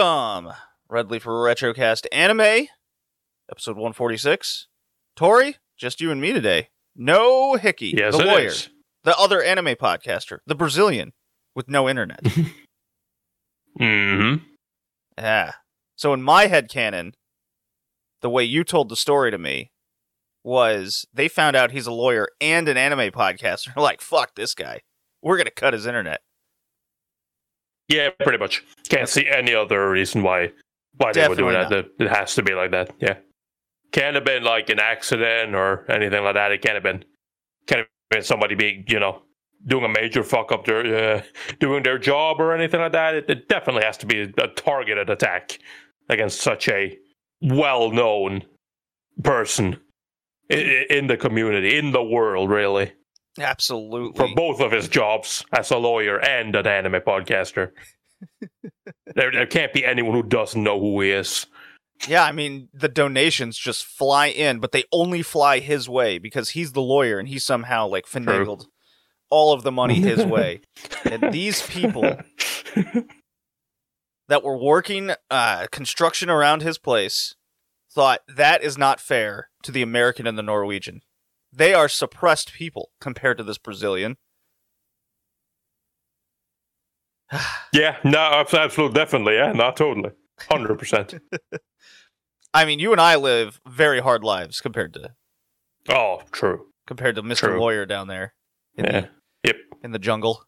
Welcome, Red Leaf Retrocast Anime, episode 146. Tori, just you and me today. No Hickey, Yes, the lawyer, is. the other anime podcaster, the Brazilian with no internet. Mm-hmm. yeah. So in my head canon, the way you told the story to me was they found out he's a lawyer and an anime podcaster. Like, fuck this guy. We're gonna cut his internet. Yeah, pretty much. Can't see any other reason why why they would do Definitely that. It- It has to be like that. Yeah. Can't have been like an accident or anything like that. It can't have been can't have been somebody being, you know, doing a major fuck up their uh, doing their job or anything like that. It, it definitely has to be a targeted attack against such a well known person in, in the community, in the world, really. Absolutely. for both of his jobs as a lawyer and an anime podcaster. there, there can't be anyone who doesn't know who he is. Yeah, I mean, the donations just fly in, but they only fly his way because he's the lawyer and he somehow like finagled all of the money his way. And these people that were working uh, construction around his place thought that is not fair to the American and the Norwegian. They are suppressed people compared to this Brazilian. yeah, no, absolutely, definitely, yeah, not totally, hundred percent. I mean, you and I live very hard lives compared to Oh, true. compared to Mr. True. Lawyer down there in, Yeah, the, yep. in the jungle.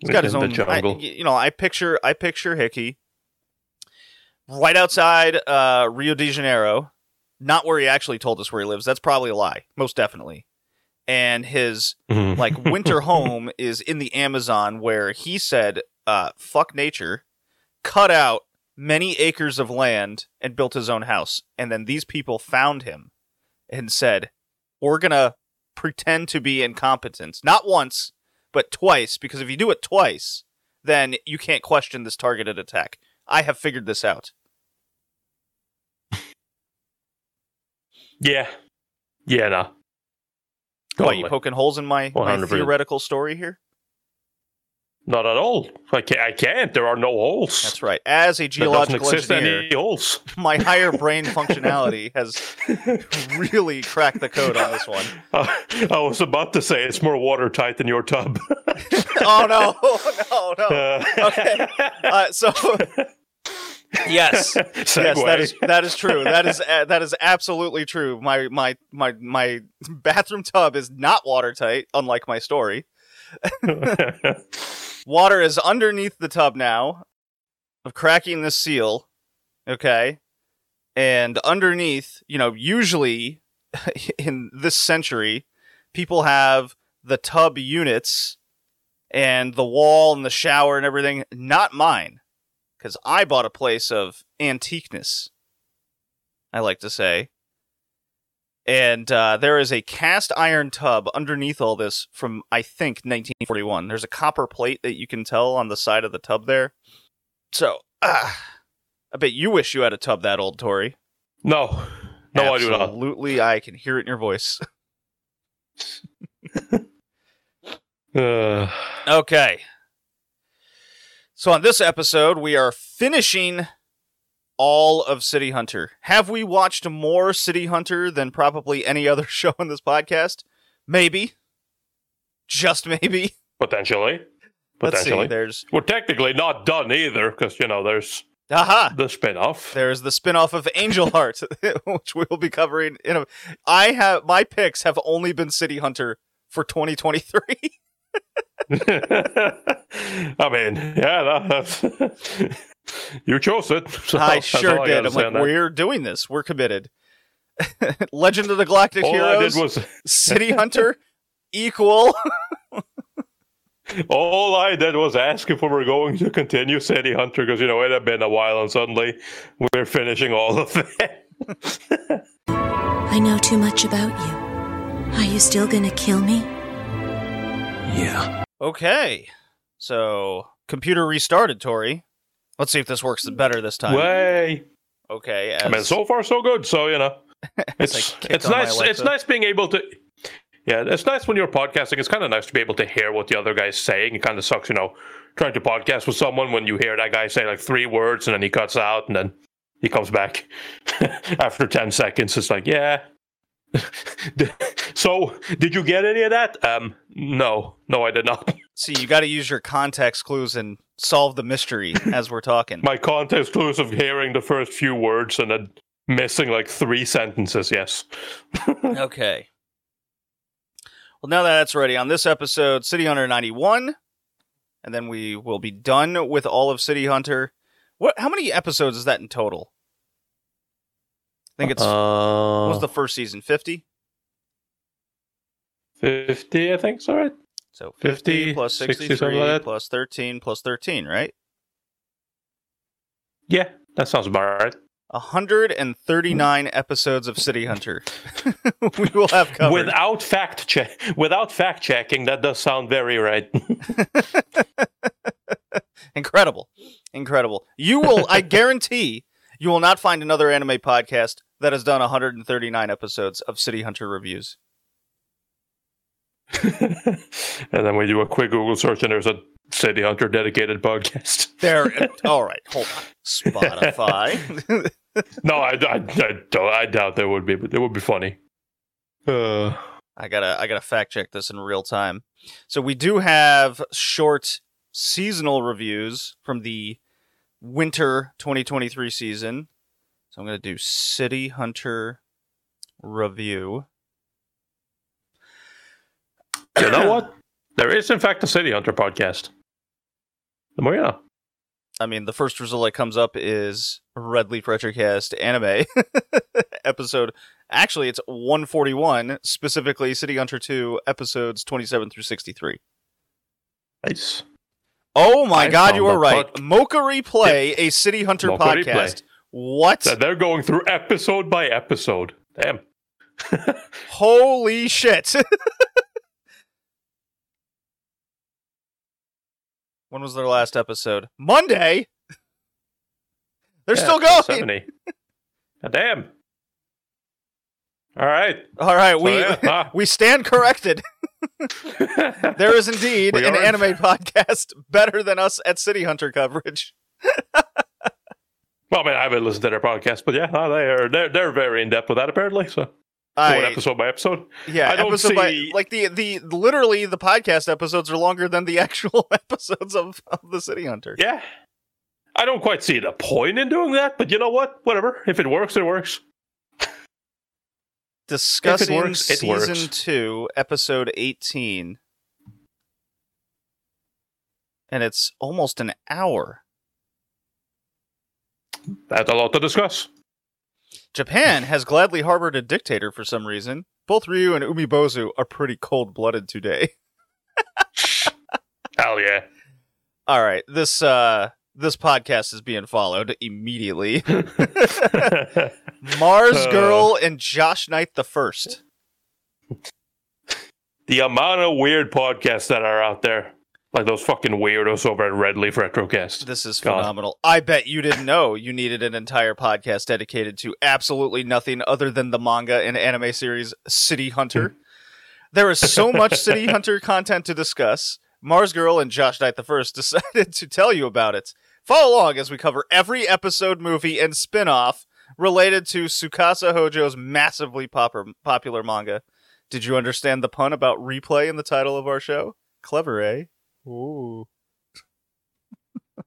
He's got his own jungle. I, you know, I picture I picture Hickey right outside uh, Rio de Janeiro, not where he actually told us where he lives. That's probably a lie, most definitely. And his Mhm. like winter home is in the Amazon, where he said, uh, "Fuck nature," cut out many acres of land and built his own house. And then these people found him and said, "We're gonna pretend to be incompetent, not once, but twice. Because if you do it twice, then you can't question this targeted attack. I have figured this out." Yeah, yeah, no. What, you Totally. poking holes in my, my theoretical story here? Not at all. I can't. I can't. There are no holes. That's right. As a geological engineer, any holes. my higher brain functionality has really cracked the code on this one. Uh, I was about to say it's more watertight than your tub. Oh no, no, no. Uh, Okay. Uh, so yes, yes, that is that is true. That is uh, that is absolutely true. My my my my bathroom tub is not watertight, unlike my story. Water is underneath the tub now. Of cracking this seal, okay, and underneath, you know, usually in this century, people have the tub units and the wall and the shower and everything. Not mine, because I bought a place of antiqueness. I like to say. And uh, there is a cast iron tub underneath all this from, I think, 1941. There's a copper plate that you can tell on the side of the tub there. So, ah, I bet you wish you had a tub that old, Tori. no, no, I do not. Absolutely, I can hear it in your voice. Uh, Okay. So on this episode, we are finishing all of City Hunter. Have we watched more City Hunter than probably any other show in this podcast? Maybe. Just maybe. potentially, Let's see. potentially. There's We're technically not done either because you know there's aha. the spin-off. There's the spin-off of Angel Heart, which we will be covering in a I have my picks have only been City Hunter for 2023. I mean, yeah, no, that's you chose it. so I sure I did. I'm like, that. we're doing this. We're committed. Legend of the Galactic All I Heroes. did was City Hunter equal. all I did was ask if we were going to continue City Hunter because you know it had been a while and suddenly we're finishing all of it. I know too much about you. Are you still gonna kill me? Yeah. Okay. So Computer restarted, Tori. Let's see if this works hmm. better this time. Way. Okay. As, I mean, so far so good. So you know, it's it's nice. It's nice being able to. Yeah, it's nice when you're podcasting. It's kind of nice to be able to hear what the other guy's saying. It kind of sucks, you know, trying to podcast with someone when you hear that guy say like three words and then he cuts out and then he comes back after ten seconds. It's like, yeah. so, did you get any of that? Um, no, no, I did not. See, you got to use your context clues and solve the mystery as we're talking. My context clues of hearing the first few words and then missing like three sentences. Yes. okay. Well, now that that's ready, on this episode, City Hunter 91, and then we will be done with all of City Hunter. What? How many episodes is that in total? I think it's uh, what was the first season 50. 50, I think. So right. So 50, 50, plus 60, 63 something like plus 13 plus 13, right? Yeah, that sounds about right. 139 episodes of City Hunter. we will have covered. Without fact check, without fact checking, that does sound very right. Incredible. Incredible. You will, I guarantee, you will not find another anime podcast that has done 139 episodes of City Hunter reviews. and then we do a quick Google search, and there's a City Hunter dedicated podcast. There. all right. Hold on. Spotify. no, I, I, I, don't, I doubt there would be, but it would be funny. Uh, I gotta, I gotta fact check this in real time. So we do have short seasonal reviews from the winter 2023 season. So I'm gonna do City Hunter review. You know what? There is, in fact, a City Hunter podcast. The more you know. I mean, the first result that comes up is Red Leaf Retrocast anime episode. Actually, it's 141, specifically City Hunter 2 episodes 27 through 63. Nice. Oh my I god, you were the right. pod- Mocha Replay, a City Hunter Mocha podcast. Replay. What? So they're going through episode by episode. Damn. Holy shit. when was their last episode? Monday? They're Yeah, still going. 70. God damn. All right. All right, So, we yeah. we stand corrected. There is indeed an anime podcast better than us at City Hunter coverage. Well, I mean, I haven't listened to their podcast, but yeah, no, they are they're they're very in depth with that apparently. So I, episode by episode. yeah, I don't episode by- see- like the the literally the podcast episodes are longer than the actual episodes of, of the City Hunter. Yeah. I don't quite see the point in doing that, but you know what? Whatever. If it works, it works. Discussing works, it season works. two, episode eighteen, and it's almost an hour. That's a lot to discuss. Japan has gladly harbored a dictator for some reason. Both Ryo and Umibozu are pretty cold blooded today. Hell yeah. All right, this uh this podcast is being followed immediately. Mars Uh. Girl and Josh Knight the First. the amount of weird podcasts that are out there. Like those fucking weirdos over at Red Leaf Retrocast. This is God. phenomenal. I bet you didn't know you needed an entire podcast dedicated to absolutely nothing other than the manga and anime series City Hunter. there is so much City Hunter content to discuss. Mars Girl and Josh Knight the First decided to tell you about it. Follow along as we cover every episode, movie, and spin-off related to Tsukasa Hojo's massively popper, popular manga. Did you understand the pun about replay in the title of our show? Clever, eh? Ooh.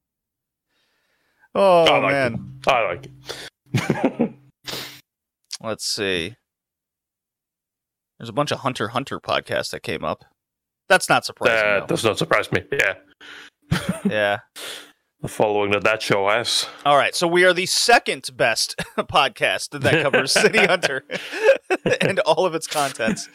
oh I like man. it. I like it. Let's see. There's a bunch of Hunter Hunter podcasts that came up. That's not surprising. that though. does not surprise me. Yeah. Yeah. The following that that show has. All right. So we are the second best podcast that covers City Hunter and all of its contents.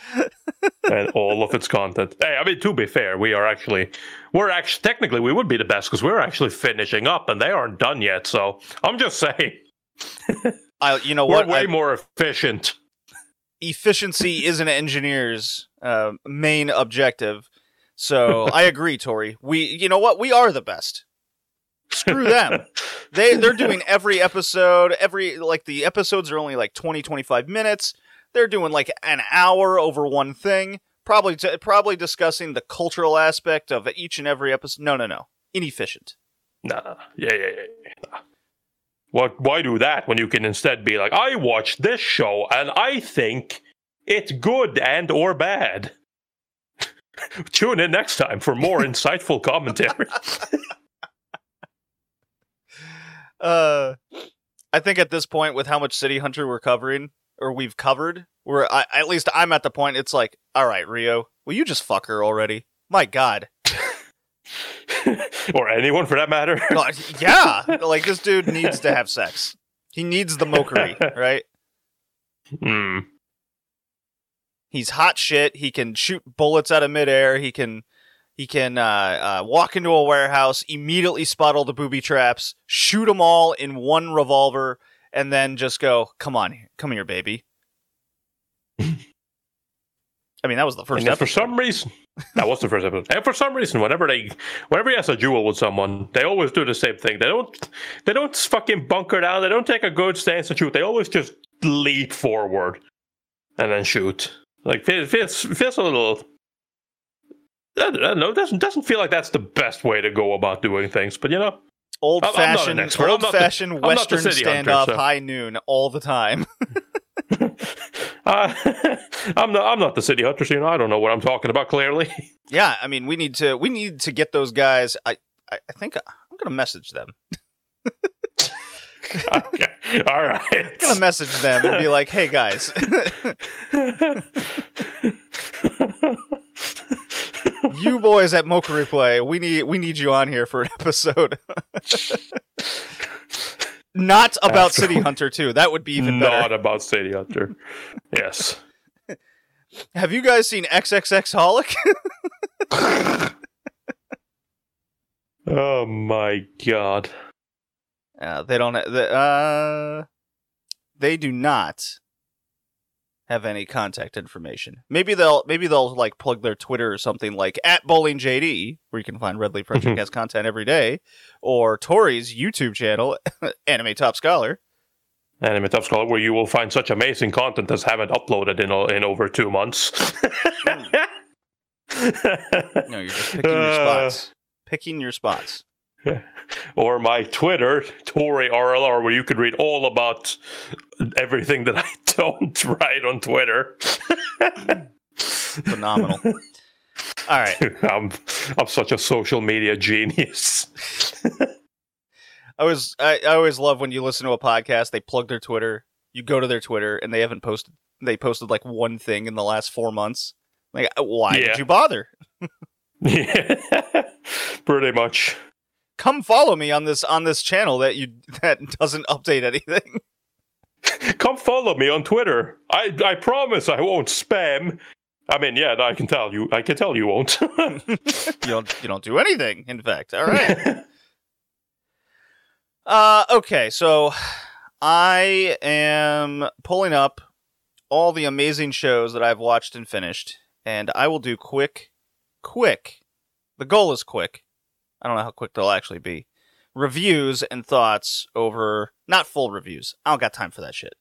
and all of its content. Hey, I mean, to be fair, we are actually, we're actually, technically, we would be the best because we're actually finishing up and they aren't done yet. So I'm just saying, I, you know what we're what? way I- more efficient. efficiency is an engineer's uh, main objective. So I agree, Tori. We, you know what? We are the best. Screw them. They they're doing every episode. Every like the episodes are only like 20, 25 minutes. They're doing like an hour over one thing. Probably t- probably discussing the cultural aspect of each and every episode. No, no, no. Inefficient. Nah, yeah, yeah, yeah. What? Why do that when you can instead be like, I watched this show and I think it's good and or bad. Tune in next time for more insightful commentary. Uh, I think at this point, with how much City Hunter we're covering or we've covered, we're I, at least I'm at the point. It's like, all right, Ryo, will you just fuck her already? My God, or anyone for that matter. God, yeah, like this dude needs to have sex. He needs the mokkori, right? Hmm. He's hot shit. He can shoot bullets out of midair. He can he can uh, uh, walk into a warehouse, immediately spot all the booby traps, shoot them all in one revolver, and then just go, "Come on, come here, baby." I mean, that was the first and for some reason, that was the first episode. And for some reason, whenever they, whenever he has a duel with someone, they always do the same thing. They don't, they don't fucking bunker down. They don't take a good stance and shoot. They always just leap forward and then shoot. Like it feels, feels a little. I don't know. It doesn't doesn't feel like that's the best way to go about doing things. But you know, old I'm- I'm not an fashioned, old fashioned the Western standoff, so- high noon, all the time. uh, I'm not. I'm not the city hunter. So you know, I don't know what I'm talking about. Clearly, yeah, I mean, we need to we need to get those guys. I I, I think I'm gonna message them. okay. All right. I'm gonna message them and be like, "Hey guys, you boys at Mocha Replay, we need we need you on here for an episode. Not about That's City cool. Hunter too. That would be even better. Not about City Hunter. yes. Have you guys seen XXX Holic? Oh my god. uh, they don't. ha- the- Uh, they do not have any contact information. Maybe they'll maybe they'll like plug their Twitter or something like at Bowling JD, where you can find Red Leaf Project has content every day, or Tori's YouTube channel, Anime Top Scholar. Anime Top Scholar, where you will find such amazing content as haven't uploaded in in over two months. No, you're just picking your Uh, spots. Picking your spots. or my Twitter, Tori RLR, where you could read all about everything that I don't write on Twitter. Phenomenal. All right. I'm I'm such a social media genius. I was I, I always love when you listen to a podcast, they plug their Twitter, you go to their Twitter and they haven't posted they posted like one thing in the last four months. Like why Yeah. did you bother? yeah, pretty much. Come follow me on this on this channel that you that doesn't update anything. Come follow me on Twitter. I I promise I won't spam. I mean, yeah, I can tell you. I can tell you won't. You don't you don't do anything, in fact. All right. Uh okay, so I am pulling up all the amazing shows that I've watched and finished, and I will do quick quick. The goal is quick. I don't know how quick they'll actually be. Reviews and thoughts over not full reviews. I don't got time for that shit.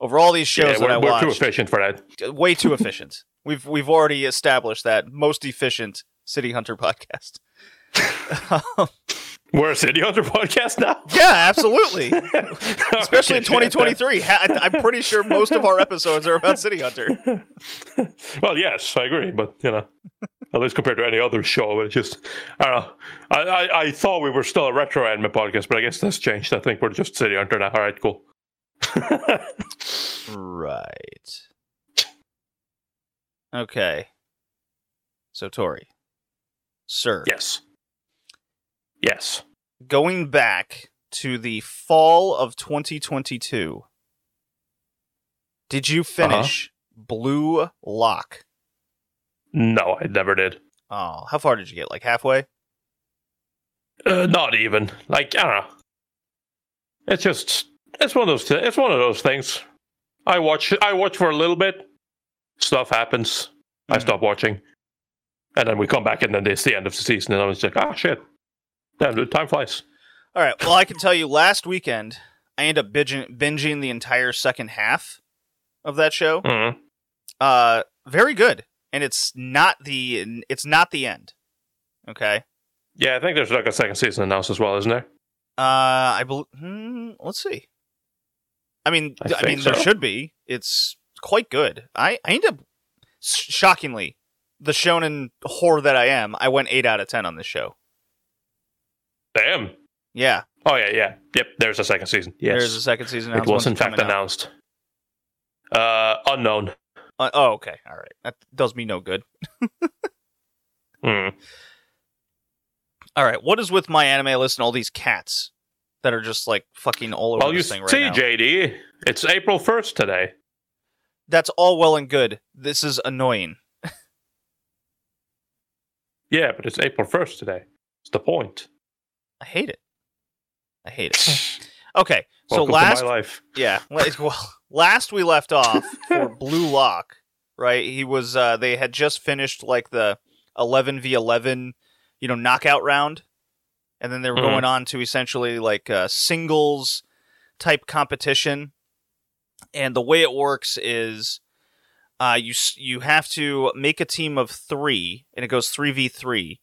Over all these shows yeah, that we're, I we're too efficient for that. way too efficient. We've we've already established that most efficient City Hunter podcast. Um, we're a City Hunter podcast now. yeah, absolutely. Especially in 2023. I'm pretty sure most of our episodes are about City Hunter. well, yes, I agree, but you know, at least compared to any other show, it's just I don't know. I, I, I thought we were still a retro anime podcast, but I guess that's changed. I think we're just City Hunter now. All right, cool. Right. Okay. So Tori, sir, yes, yes. going back to the fall of 2022, did you uh-huh. finish Blue Lock? No, I never did. Oh, how far did you get? Like halfway? Uh, not even. Like I don't know. It's just it's one of those. Th- it's one of those things. I watch. I watch for a little bit. Stuff happens. I Mhm. stop watching. And then we come back, and then it's the end of the season, and I was like, ah, shit. Damn, time flies. All right. Well, I can tell you, last weekend I ended up binging, binging the entire second half of that show. Mhm. Uh, very good, and it's not the it's not the end. Okay. Yeah, I think there's like a second season announced as well, isn't there? Uh, I believe. Hmm, let's see. I mean, I I, mean, there should be. It's quite good. I I end up shockingly the shonen whore that I am. I went eight out of ten on this show. Damn. Yeah, Oh yeah, yeah, yep. There's a second season. Yes, there's a second season. it was in fact coming out? announced. Uh, unknown. Uh, oh, okay, all right. That does me no good. Hmm. All right, what is with my anime list and all these cats that are just like fucking all over Well, this thing right see, now? JD, it's April first today. That's all well and good. This is annoying. Yeah, but it's April first today. It's the point. I hate it. I hate it. Okay, so last life. Yeah. Well, last we left off for Blue Lock, right? He was. Uh, they had just finished like the eleven v eleven, you know, knockout round, and then they were Mhm. going on to essentially like a singles type competition. And the way it works is, uh, you you have to make a team of three, and it goes three v three.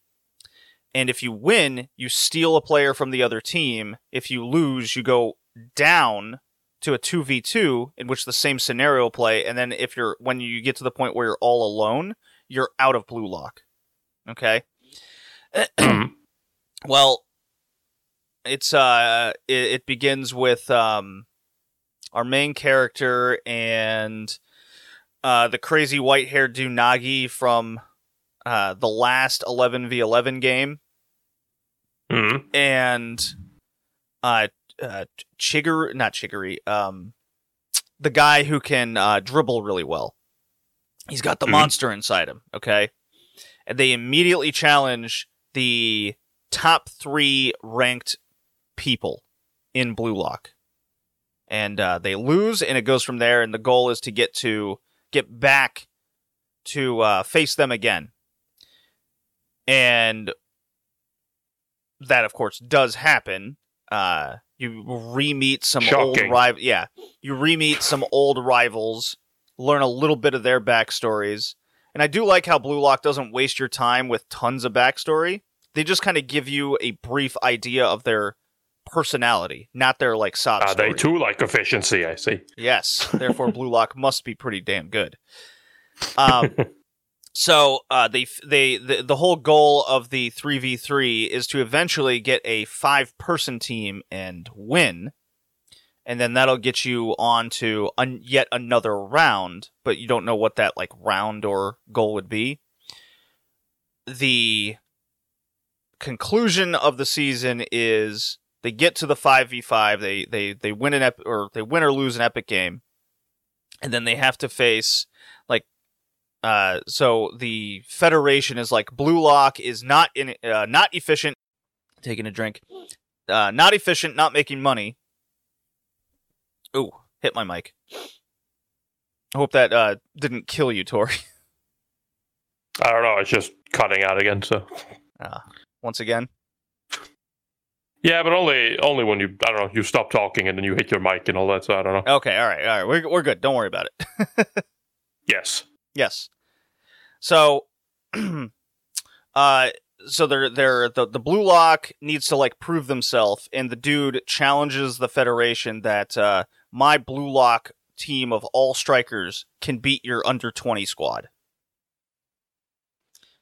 And if you win, you steal a player from the other team. If you lose, you go down to a 2v2 in which the same scenario play and then if you're when you get to the point where you're all alone you're out of blue lock. Okay? Well it's uh it, it begins with um our main character and uh the crazy white haired Do Nagi from uh the last 11v11 game. Mhm. and uh, uh Chigger, not Chigiri, um, the guy who can uh, dribble really well. He's got the Mhm. monster inside him. Okay, and they immediately challenge the top three ranked people in Blue Lock, and uh, they lose, and it goes from there. And the goal is to get to get back to uh, face them again, and that of course does happen. Uh, you re-meet some old rival. Yeah, you re-meet some old rivals, learn a little bit of their backstories, and I do like how Blue Lock doesn't waste your time with tons of backstory. They just kind of give you a brief idea of their personality, not their like sob Uh, story. they too like efficiency, I see. Yes, therefore Blue Lock must be pretty damn good. Um, so uh, they they the, the whole goal of the three v three is to eventually get a five person team and win, and then that'll get you on to un- yet another round. But you don't know what that like round or goal would be. The conclusion of the season is they get to the 5v5 they they they win an ep- or they win or lose an epic game and then they have to face uh so the federation is like blue lock is not in uh, not efficient taking a drink uh not efficient not making money ooh hit my mic i hope that uh didn't kill you tori I don't know. It's just cutting out again. So uh, once again yeah, but only only when you I don't know you stop talking and then you hit your mic and all that. So I don't know. okay all right all right we're, we're good don't worry about it Yes. Yes. So, uh, so they're they're the the blue lock needs to like prove themselves, and the dude challenges the Federation that uh, my blue lock team of all strikers can beat your under twenty squad.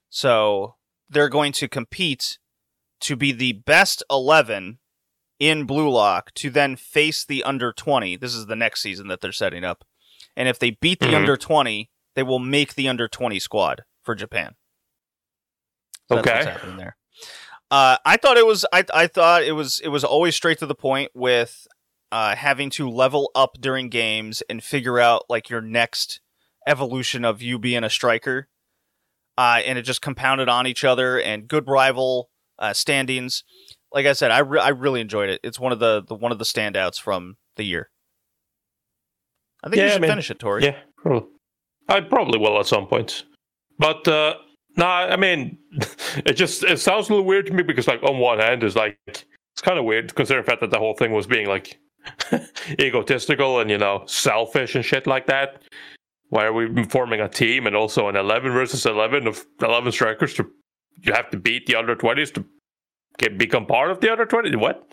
So they're going to compete to be the best eleven in blue lock to then face the under twenty. This is the next season that they're setting up, and if they beat the Mhm. under twenty they will make the under 20 squad for Japan. So that's Okay. what's happening there. Uh, I thought it was I, I thought it was it was always straight to the point with uh, having to level up during games and figure out like your next evolution of you being a striker. Uh, and it just compounded on each other and good rival uh, standings. Like I said, I, re- I really enjoyed it. It's one of the, the one of the standouts from the year. I think Yeah, you I should mean, finish it, Tori. Yeah, probably. I probably will at some point. But uh, No, I mean, it just it sounds a little weird to me because like on one hand is like it's kind of weird considering the fact that the whole thing was being like egotistical and you know selfish and shit like that. Why are we forming a team and also an eleven versus eleven of eleven strikers to you have to beat the under twenties to get become part of the under twenty? What?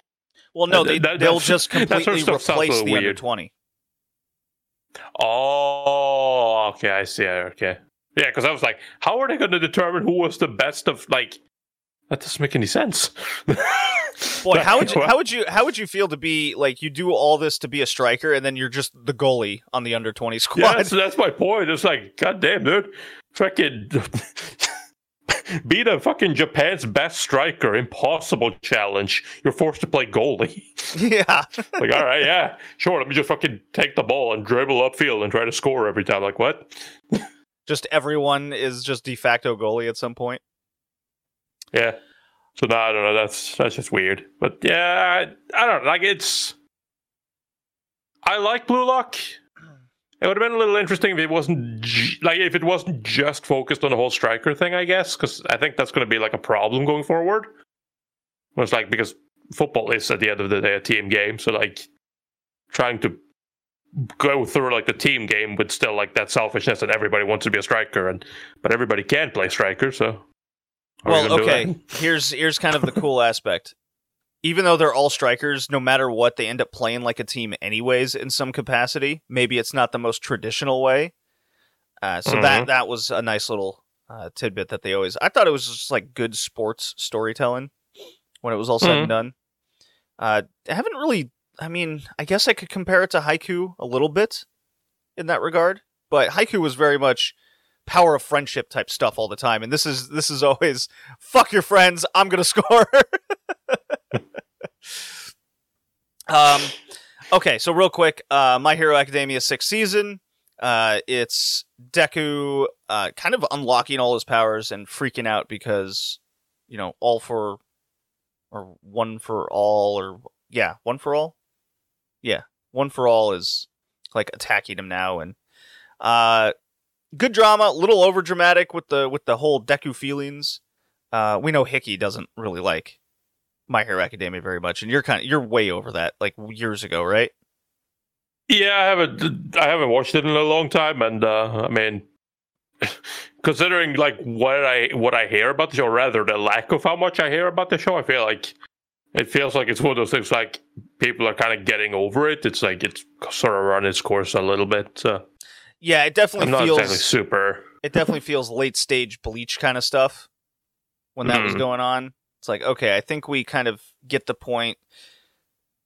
Well, no, they, that- they'll just that sort of completely stuff sounds a replace the under twenty. Oh, okay, I see. Okay, yeah, because I was like, how are they going to determine who was the best of like? That doesn't make any sense. Boy, how would you how would you how would you feel to be like you do all this to be a striker and then you're just the goalie on the under twenty Yeah, squad? that's, that's my point. It's like, goddamn, dude, fucking beat a fucking Japan's best striker, impossible challenge. You're forced to play goalie. yeah, like, all right, yeah, sure. Let me just fucking take the ball and dribble upfield and try to score every time. Like, what? just everyone is just de facto goalie at some point. Yeah. So no, I don't know. That's that's just weird. But yeah, I, I don't know. Like it's. I like Blue Lock. It would have been a little interesting if it wasn't j- like if it wasn't just focused on the whole striker thing. I guess because I think that's going to be like a problem going forward. It's like because football is at the end of the day a team game, so like trying to go through like the team game with still like that selfishness and everybody wants to be a striker and but everybody can't play striker, so. Well, okay. Here's here's kind of the cool aspect. Even though they're all strikers, no matter what, they end up playing like a team anyways in some capacity. Maybe it's not the most traditional way. Uh, so that Mhm. that was a nice little uh, tidbit that they always. I thought it was just like good sports storytelling when it was all said and Mhm. done. Uh, I haven't really. I mean, I guess I could compare it to Haikyu a little bit in that regard, but Haikyu was very much power of friendship type stuff all the time, and this is this is always fuck your friends. I'm gonna score. Um, okay, so real quick, uh, My Hero Academia sixth season. Uh, it's Deku uh, kind of unlocking all his powers and freaking out because you know all for or one for all or yeah one for all yeah one for all is like attacking him now and uh good drama a little over dramatic with the with the whole deku feelings uh we know hickey doesn't really like my hero academia very much and you're kind of you're way over that like years ago right Yeah, I haven't. I haven't watched it in a long time, and uh, I mean, considering like what I what I hear about the show, rather the lack of how much I hear about the show, I feel like it feels like it's one of those things like people are kind of getting over it. It's like it's sort of run its course a little bit. So yeah it I'm definitely not feels exactly super. it definitely feels late stage bleach kind of stuff when that was Mhm. going on it's like okay i think we kind of get the point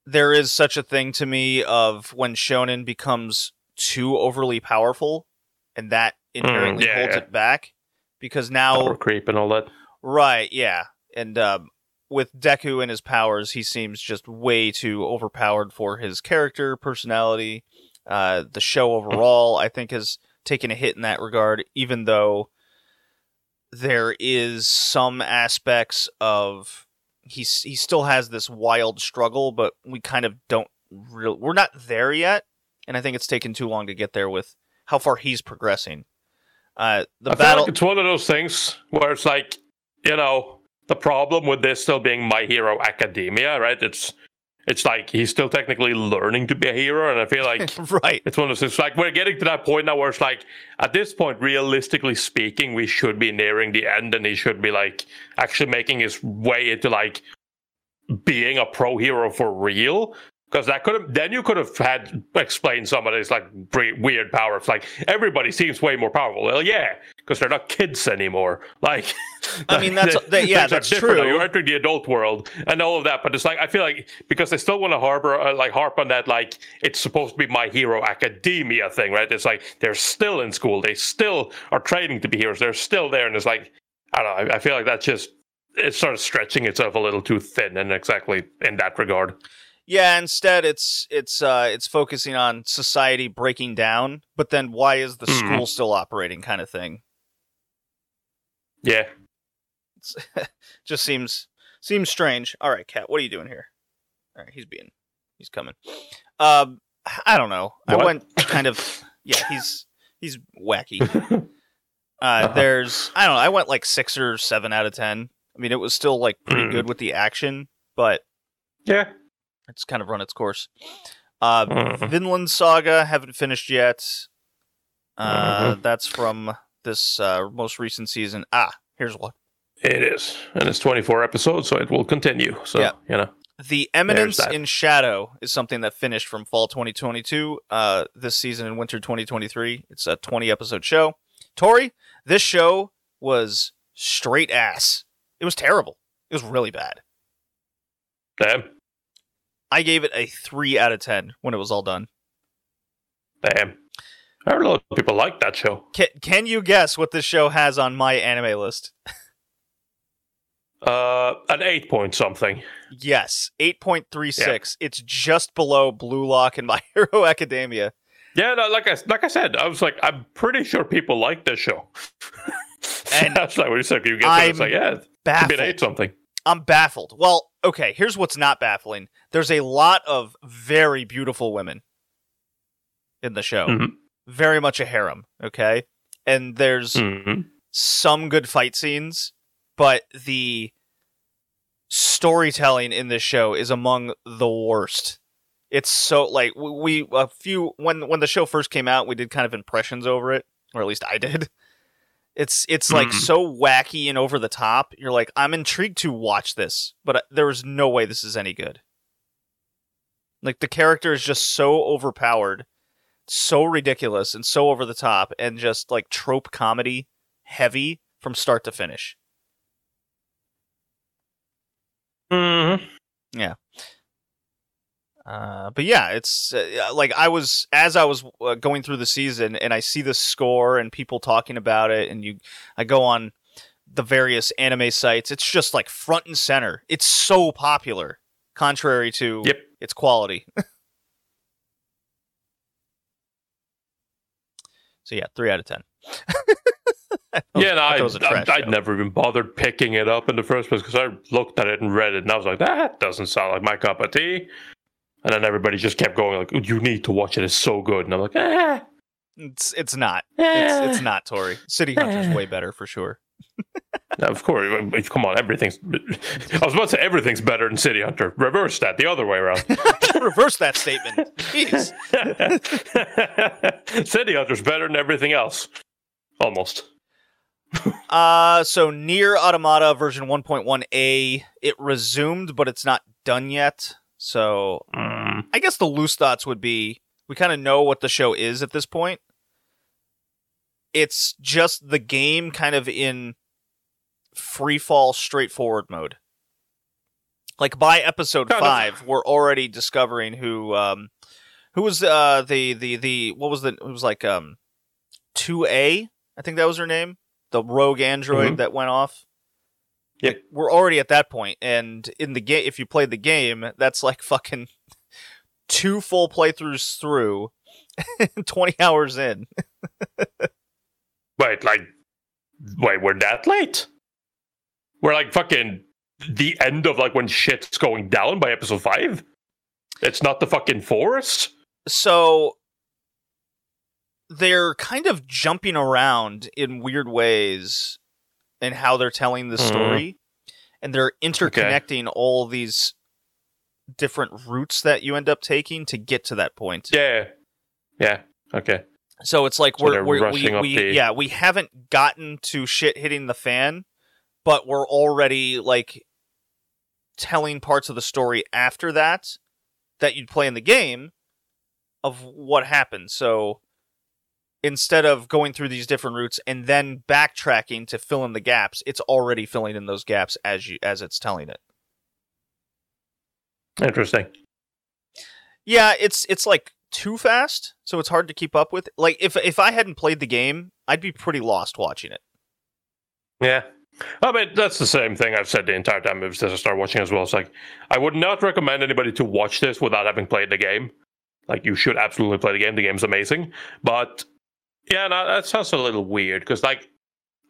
there is such a thing to me of when shonen becomes too overly powerful and that inherently Mm, yeah, holds yeah. it back because now Power creep and all that. Right, yeah. And um, with Deku and his powers, he seems just way too overpowered for his character, personality. Uh, the show overall, I think, has taken a hit in that regard, even though there is some aspects of he's he still has this wild struggle, but we kind of don't real we're not there yet, and I think it's taken too long to get there with how far he's progressing. Uh, the I battle like it's one of those things where it's like, you know, the problem with this still being My Hero Academia, right? It's it's like he's still technically learning to be a hero, and I feel like right. it's one of those things like we're getting to that point now where it's like at this point, realistically speaking, we should be nearing the end, and he should be like actually making his way into like being a pro hero for real. Because that could have, then you could have had explained some of this like weird powers. Like everybody seems way more powerful. Well, yeah, because they're not kids anymore. Like, I mean, that's- the- that- yeah, that's now. true. You're entering the adult world and all of that. But it's like I feel like because they still want to harbor, uh, like harp on that, like it's supposed to be my hero academia thing, right? It's like they're still in school. They still are training to be heroes. They're still there, and it's like I don't know. I, I feel like that's just it's sort of stretching itself a little too thin, and exactly in that regard. Yeah, instead it's it's uh it's focusing on society breaking down, but then why is the Mhm. school still operating kind of thing. Yeah. It's, just seems seems strange. All right, cat, what are you doing here? All right, he's being he's coming. Um I don't know. I went kind of yeah, he's he's wacky. Uh, Uh-huh. There's, I don't know, I went like six or seven out of ten. I mean, it was still like pretty Mm. good with the action, but Yeah. It's kind of run its course. Uh, Mhm. Vinland Saga haven't finished yet. Uh, Mhm. That's from this uh, most recent season. Ah, here's one. It is, and it's 24 episodes, so it will continue. So Yeah. you know, The Eminence in Shadow is something that finished from fall 2022 uh, this season in winter 2023. It's a 20 episode show. Tori, this show was straight ass. It was terrible. It was really bad. damn, I gave it a 3 out of 10 when it was all done. damn. I heard a lot of people like that show. Can, can you guess what this show has on my anime list? Uh, an eight point something. Yes, 8.36. It's just below Blue Lock and My Hero Academia. Yeah, no, like I like I said, I was like, I'm pretty sure people like this show. And that's like what you said. You get it. It's I'm like, yeah, it could be Baffled. an eight something. I'm baffled. Well, okay, here's what's not baffling. There's a lot of very beautiful women in the show. Mhm. Very much a harem, okay? And there's hmm some good fight scenes, but the storytelling in this show is among the worst. It's so like we- a few when when the show first came out, we did kind of impressions over it, or at least I did. It's it's like Mhm. so wacky and over the top. You're like, I'm intrigued to watch this, but uh, there is no way this is any good. Like the character is just so overpowered, so ridiculous, and so over the top, and just like trope comedy heavy from start to finish. hmm Uh, but yeah, it's uh, like I was as I was uh, going through the season, and I see the score and people talking about it, and you, I go on the various anime sites. It's just like front and center. It's so popular, contrary to Yep. its quality. so yeah, three out of ten. Yeah, no, I thought I, it was a trash I, would never even bothered picking it up in the first place because I looked at it and read it, and I was like, that doesn't sound like my cup of tea. And then everybody just kept going like, you need to watch it. It's so good. And I'm like, ah, It's it's not. eh. It's it's not Tori. City Hunter's way better for sure. Now, of course, come on, everything's. I was about to say everything's better than City Hunter. Reverse that, the other way around. Reverse that statement. Jeez. City Hunter's better than everything else, almost. Uh, so NieR Automata version 1.1a, it resumed, but it's not done yet. So Mm, I guess the loose thoughts would be we kind of know what the show is at this point. It's just the game kind of in free fall, straightforward mode. Like by episode Kind of. five, we're already discovering who um who was uh the the the what was the it was like um two A I think that was her name the rogue android Mhm. that went off. Yep. Like, we're already at that point, and in the game, if you played the game, that's like fucking two full playthroughs through, twenty hours in. wait, like, wait, we're that late? We're like fucking the end of like when shit's going down by episode five? It's not the fucking forest? So they're kind of jumping around in weird ways in how they're telling the Mhm. story, and they're interconnecting all these different routes that you end up taking to get to that point. Yeah. Yeah. Okay. So it's like So we're, we're we we the- yeah we haven't gotten to shit hitting the fan, but we're already like telling parts of the story after that that you'd play in the game of what happened. So instead of going through these different routes and then backtracking to fill in the gaps, it's already filling in those gaps as you as it's telling it. Interesting. Yeah, it's it's like too fast, so it's hard to keep up with. Like if if I hadn't played the game, I'd be pretty lost watching it. Yeah. I mean, that's the same thing I've said the entire time since I started watching as well. It's like, I would not recommend anybody to watch this without having played the game. Like, you should absolutely play the game. The game's amazing. But, yeah, no, that sounds a little weird because, like,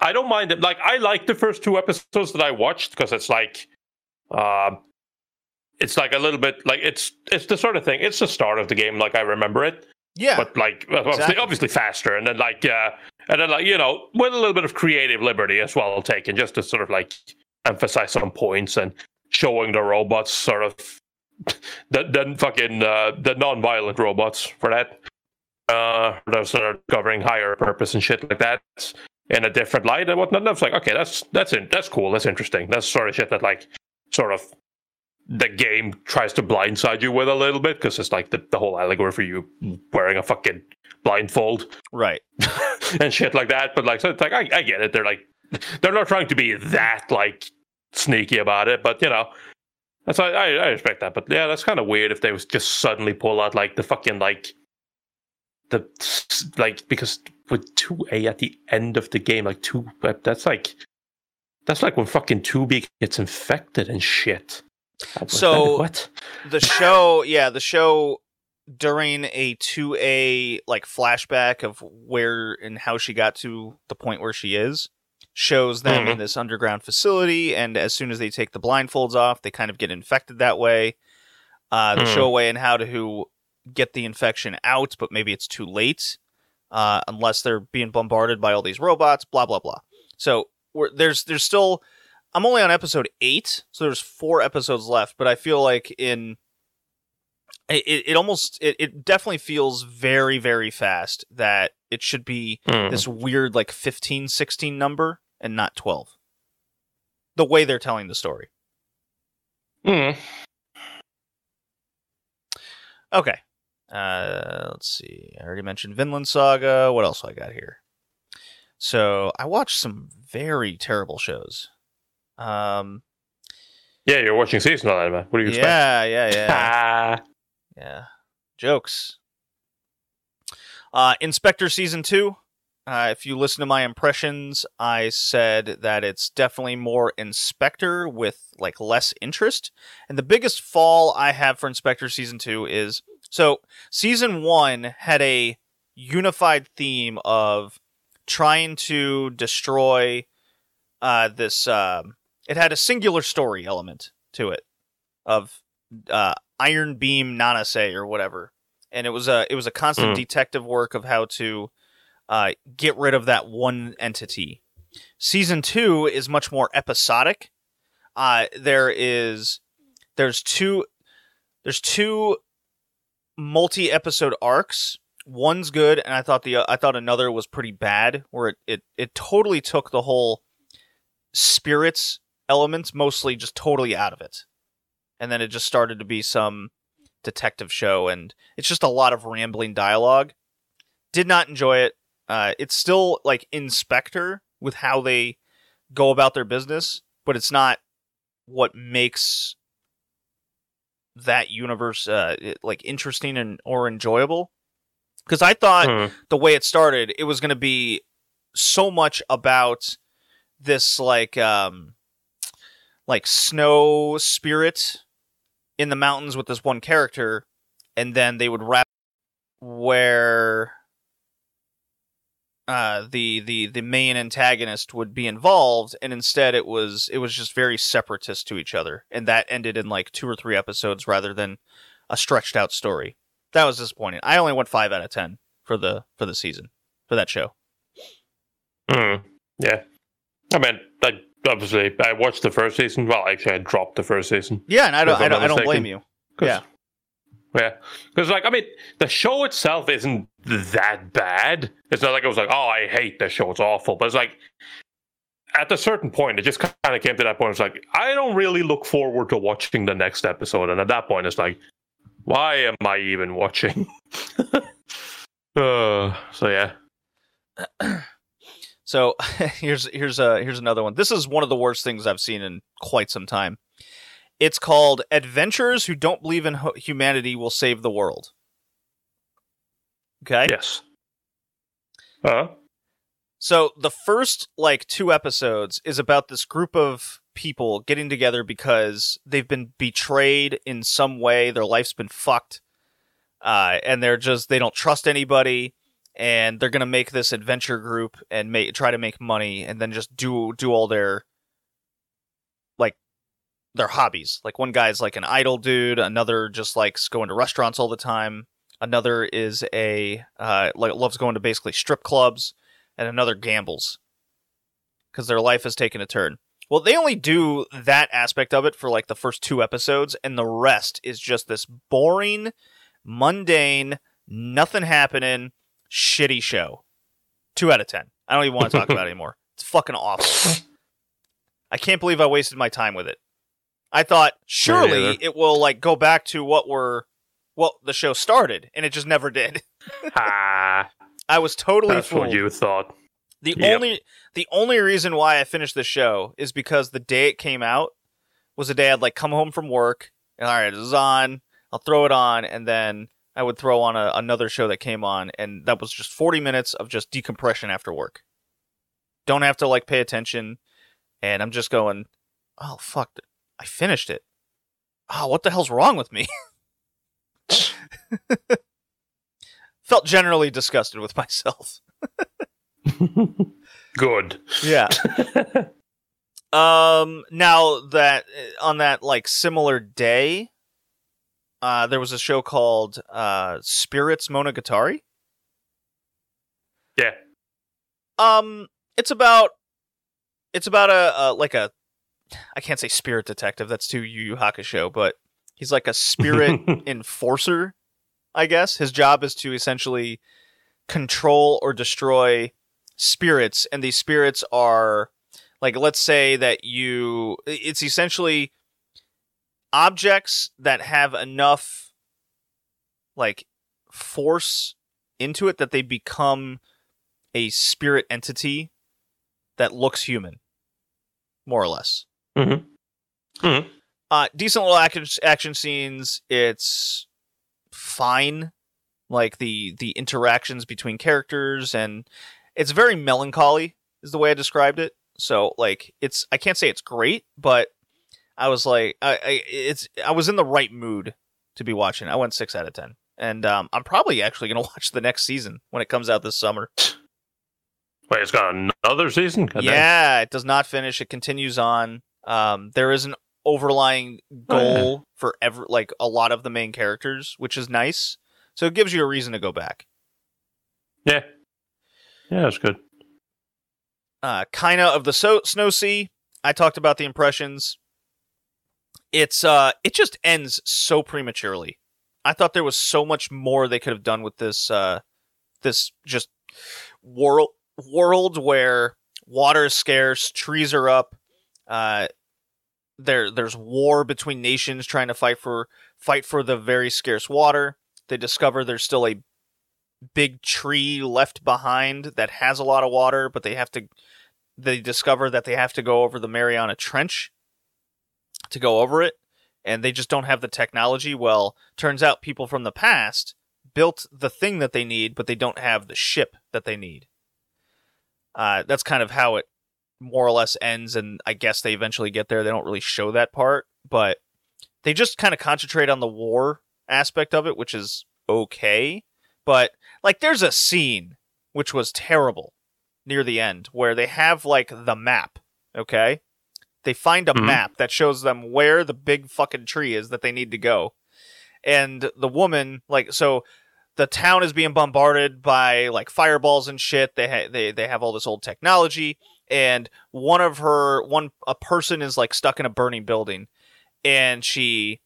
I don't mind it. Like, I like the first two episodes that I watched because it's like, um, it's like a little bit like it's it's the sort of thing. It's the start of the game, like I remember it Yeah, but like obviously, obviously faster and then like uh and then like you know with a little bit of creative liberty as well taken, just to sort of like emphasize some points and showing the robots sort of the the fucking uh, the non-violent robots for that. Uh, those sort of covering higher purpose and shit like that in a different light and whatnot. That's like okay, that's that's in, that's cool, that's interesting. That's sort of shit that like sort of the game tries to blindside you with a little bit because it's like the, the whole allegory for you wearing a fucking blindfold Right. and shit like that. But like, so it's like I, I get it. They're like, they're not trying to be that like sneaky about it, but you know, that's I I, I respect that. But yeah, that's kind of weird if they was just suddenly pull out like the fucking like the like because with two A at the end of the game, like two that's like that's like when fucking two B gets infected and shit. So- what? the show yeah the show during a 2a like flashback of where and how she got to the point where she is shows them in this underground facility and as soon as they take the blindfolds off they kind of get infected that way uh they Hmm. show a way in how to who get the infection out but maybe it's too late uh unless they're being bombarded by all these robots blah blah blah so we're, there's there's still I'm only on episode eight, so there's four episodes left. But I feel like in it, it, almost it, it definitely feels very very fast that it should be Hmm. this weird like 15 16 number and not 12 the way they're telling the story Hmm. okay uh let's see i already mentioned vinland saga what else do i got here so i watched some very terrible shows um Yeah, you're watching seasonal anime. What do you expect? yeah yeah yeah Ah. Yeah. Jokes. Uh, Inspector Season 2. Uh, if you listen to my impressions, I said that it's definitely more Inspector with like less interest. And the biggest fall I have for Inspector Season 2 is so Season 1 had a unified theme of trying to destroy uh, this. Um, it had a singular story element to it of uh, Iron Beam Nanase or whatever, and it was a it was a constant Mm. detective work of how to uh, get rid of that one entity. Season two is much more episodic. Uh, there is there's two there's two multi episode arcs. One's good, and I thought the I thought another was pretty bad, where it it, it totally took the whole spirits elements mostly just totally out of it. And then it just started to be some detective show and it's just a lot of rambling dialogue. Did not enjoy it. Uh, it's still like inspector with how they go about their business but it's not what makes that universe uh, like interesting and or enjoyable because i thought Hmm. the way it started, it was going to be so much about this like um like snow spirit in the mountains with this one character and then they would wrap where uh the the the main antagonist would be involved and instead it was it was just very separatist to each other and that ended in like two or three episodes rather than a stretched out story that was disappointing i only went 5 out of 10 for the for the season for that show Hmm. Yeah. I mean, I obviously I watched the first season. Well, actually, I dropped the first season. yeah and i don't i don't, I don't blame you. Yeah. Yeah. Because, like, I mean, the show itself isn't that bad. It's not like I was like, oh, I hate this show. It's awful. But it's like, at a certain point, it just kind of came to that point. It's like, I don't really look forward to watching the next episode. And at that point, it's like, why am I even watching? uh, so, yeah. So here's here's a here's another one. This is one of the worst things I've seen in quite some time. It's called "Adventurers Who Don't Believe in Hu- Humanity Will Save the World." Okay, Yes. Uh, so the first like two episodes is about this group of people getting together because they've been betrayed in some way. Their life's been fucked, uh, and they're just they don't trust anybody, and they're gonna make this adventure group and make try to make money, and then just do do all their their hobbies. Like one guy's like an idol dude, another just likes going to restaurants all the time. Another is a uh, like loves going to basically strip clubs and another gambles because their life has taken a turn. Well, they only do that aspect of it for like the first two episodes, and the rest is just this boring, mundane, nothing happening, shitty show. Two out of ten. I don't even want to talk about it anymore. It's fucking awful. I can't believe I wasted my time with it. I thought surely it will like go back to what were what the show started, and it just never did. Ah, I was totally that's fooled. what you thought. The Yep. only the only reason why I finished the show is because the day it came out was the day I'd like come home from work. And, all right, this is on. I'll throw it on, and then I would throw on a, another show that came on, and that was just forty minutes of just decompression after work. Don't have to like pay attention, and I'm just going, oh fuck, I finished it. Oh, what the hell's wrong with me? Felt generally disgusted with myself. Good. Yeah. Um. Now that on that like similar day, uh, there was a show called uh Spirits Monogatari. yeah. Um. It's about. It's about a, a like a. I can't say spirit detective. That's too Yu Yu Hakusho, but he's like a spirit enforcer. I guess his job is to essentially control or destroy spirits, and these spirits are like let's say that you it's essentially objects that have enough like force into it that they become a spirit entity that looks human more or less Mhm. Mhm. uh decent little action, action scenes. It's fine. Like the the interactions between characters and it's very melancholy is the way i described it. So like it's i can't say it's great but i was like i, I it's i was in the right mood to be watching i went six out of ten. And um, i'm probably actually going to watch the next season when it comes out this summer. Wait, it's got another season. God yeah it does not finish. It continues on um, there is an overlying Oh, yeah. goal for ever like a lot of the main characters which is nice so it gives you a reason to go back Yeah. Yeah, that's good. uh, of of the so- Snow Sea. I talked about the impressions. It's uh, it just ends so prematurely. I thought there was so much more they could have done with this uh, this just world world where water is scarce, trees are up, uh, there there's war between nations trying to fight for fight for the very scarce water. They discover there's still a big tree left behind that has a lot of water, but they have to they discover that they have to go over the Mariana Trench to go over it, and they just don't have the technology. Well, turns out people from the past built the thing that they need, but they don't have the ship that they need. Uh, that's kind of how it more or less ends, and I guess they eventually get there. They don't really show that part, but they just kind of concentrate on the war aspect of it, which is okay. But like, there's a scene which was terrible near the end where they have like the map. Okay, they find a Mhm. map that shows them where the big fucking tree is that they need to go, and the woman like so. The town is being bombarded by like fireballs and shit. They ha- they they have all this old technology, and one of her one a person is like stuck in a burning building, and she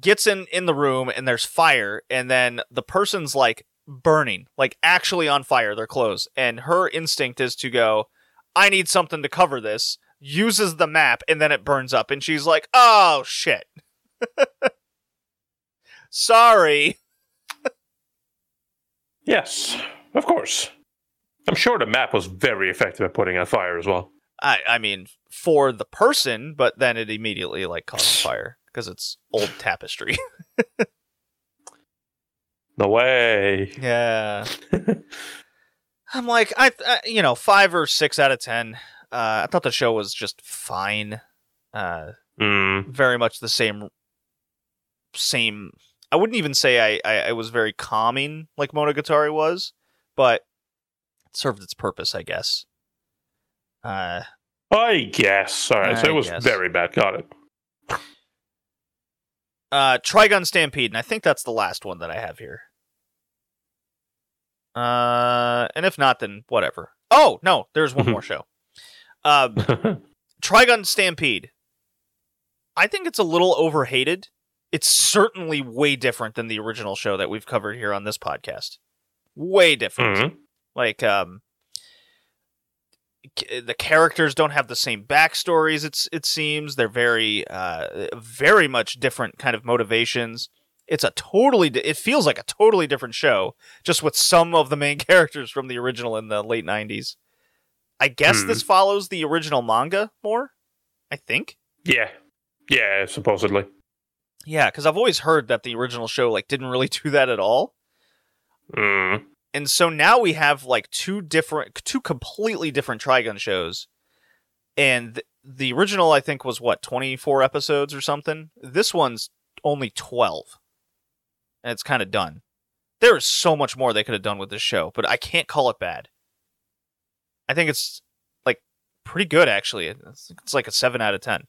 gets in in the room and there's fire and then the person's like burning like actually on fire their clothes and her instinct is to go i need something to cover this uses the map and then it burns up and she's like oh shit sorry Yes, of course. I'm sure the map was very effective at putting out fire as well. i i mean for the person but then it immediately like causes fire because it's old tapestry No way. yeah I'm like, I, I, you know, five or six out of ten. Uh, I thought the show was just fine. Uh, Mm, very much the same. Same. I wouldn't even say I, I, I was very calming like Monogatari was, but served its purpose, I guess. Uh, I guess. All right, so it was guess. very bad. Got it. uh, Trigun Stampede, and I think that's the last one that I have here. Uh, and if not, then whatever. Oh no, there's one Mhm. more show. Um, Trigun Stampede. I think it's a little overhated. It's certainly way different than the original show that we've covered here on this podcast. Way different. Mhm. Like um the characters don't have the same backstories it's it seems they're very uh very much different kind of motivations it's a totally di- it feels like a totally different show just with some of the main characters from the original in the late 90s i guess Hmm. this follows the original manga more i think Yeah. Yeah, supposedly. yeah because i've always heard that the original show like didn't really do that at all Mm. And so now we have like two different two completely different trigun shows. And th- the original i think was what 24 episodes or something? This one's only 12 and it's kind of done. There is so much more they could have done with this show but i can't call it bad. I think it's like pretty good actually. It's, it's like a 7 out of 10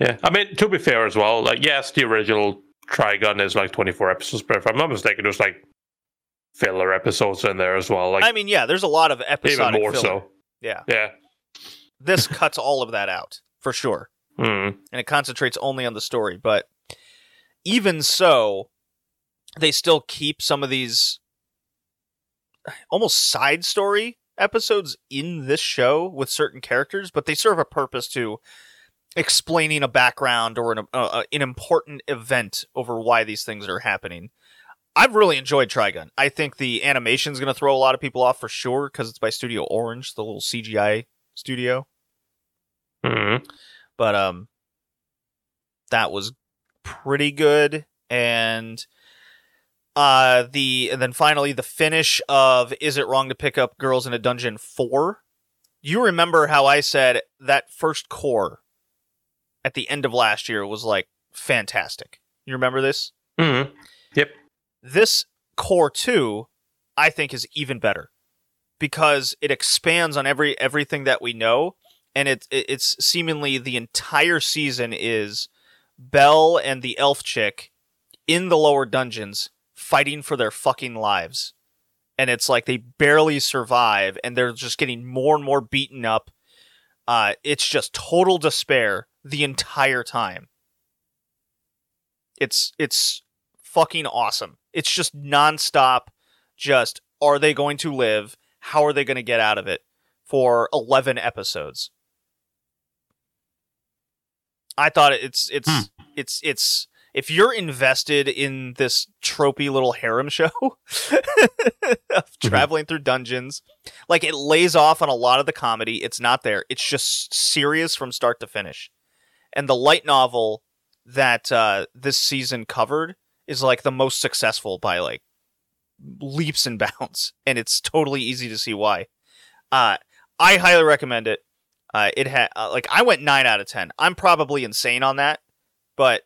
Yeah. I mean, to be fair as well, like yes, the original Trigun is like 24 episodes, but if I'm not mistaken, it was like filler episodes in there as well. Like i mean yeah there's a lot of episodes. even episodic more filler. so. yeah Yeah. this cuts all of that out for sure Mm. and it concentrates only on the story. But even so, they still keep some of these almost side story episodes in this show with certain characters, but they serve a purpose to explaining a background or an, uh, uh, an important event over why these things are happening. I've really enjoyed Trigun. I think the animation's going to throw a lot of people off for sure because it's by Studio Orange, the little CGI studio Mm. but um that was pretty good and uh the and then finally the finish of is it wrong to pick up girls in a dungeon 4 you remember how i said that first cour at the end of last year was like fantastic you remember this Mm. This cour 2 i think is even better because it expands on every everything that we know. And it, it it's seemingly the entire season is Belle and the elf chick in the lower dungeons fighting for their fucking lives. And it's like they barely survive and they're just getting more and more beaten up. Uh it's just total despair the entire time. It's it's fucking awesome. It's just nonstop just are they going to live? How are they going to get out of it for 11 episodes? I thought it's it's Hmm. it's it's if you're invested in this tropey little harem show of traveling through dungeons like it lays off on a lot of the comedy. It's not there. It's just serious from start to finish. And the light novel that uh, this season covered is like the most successful by like leaps and bounds and it's totally easy to see why. Uh i highly recommend it. Uh it had uh, like i went 9 out of 10 i'm probably insane on that but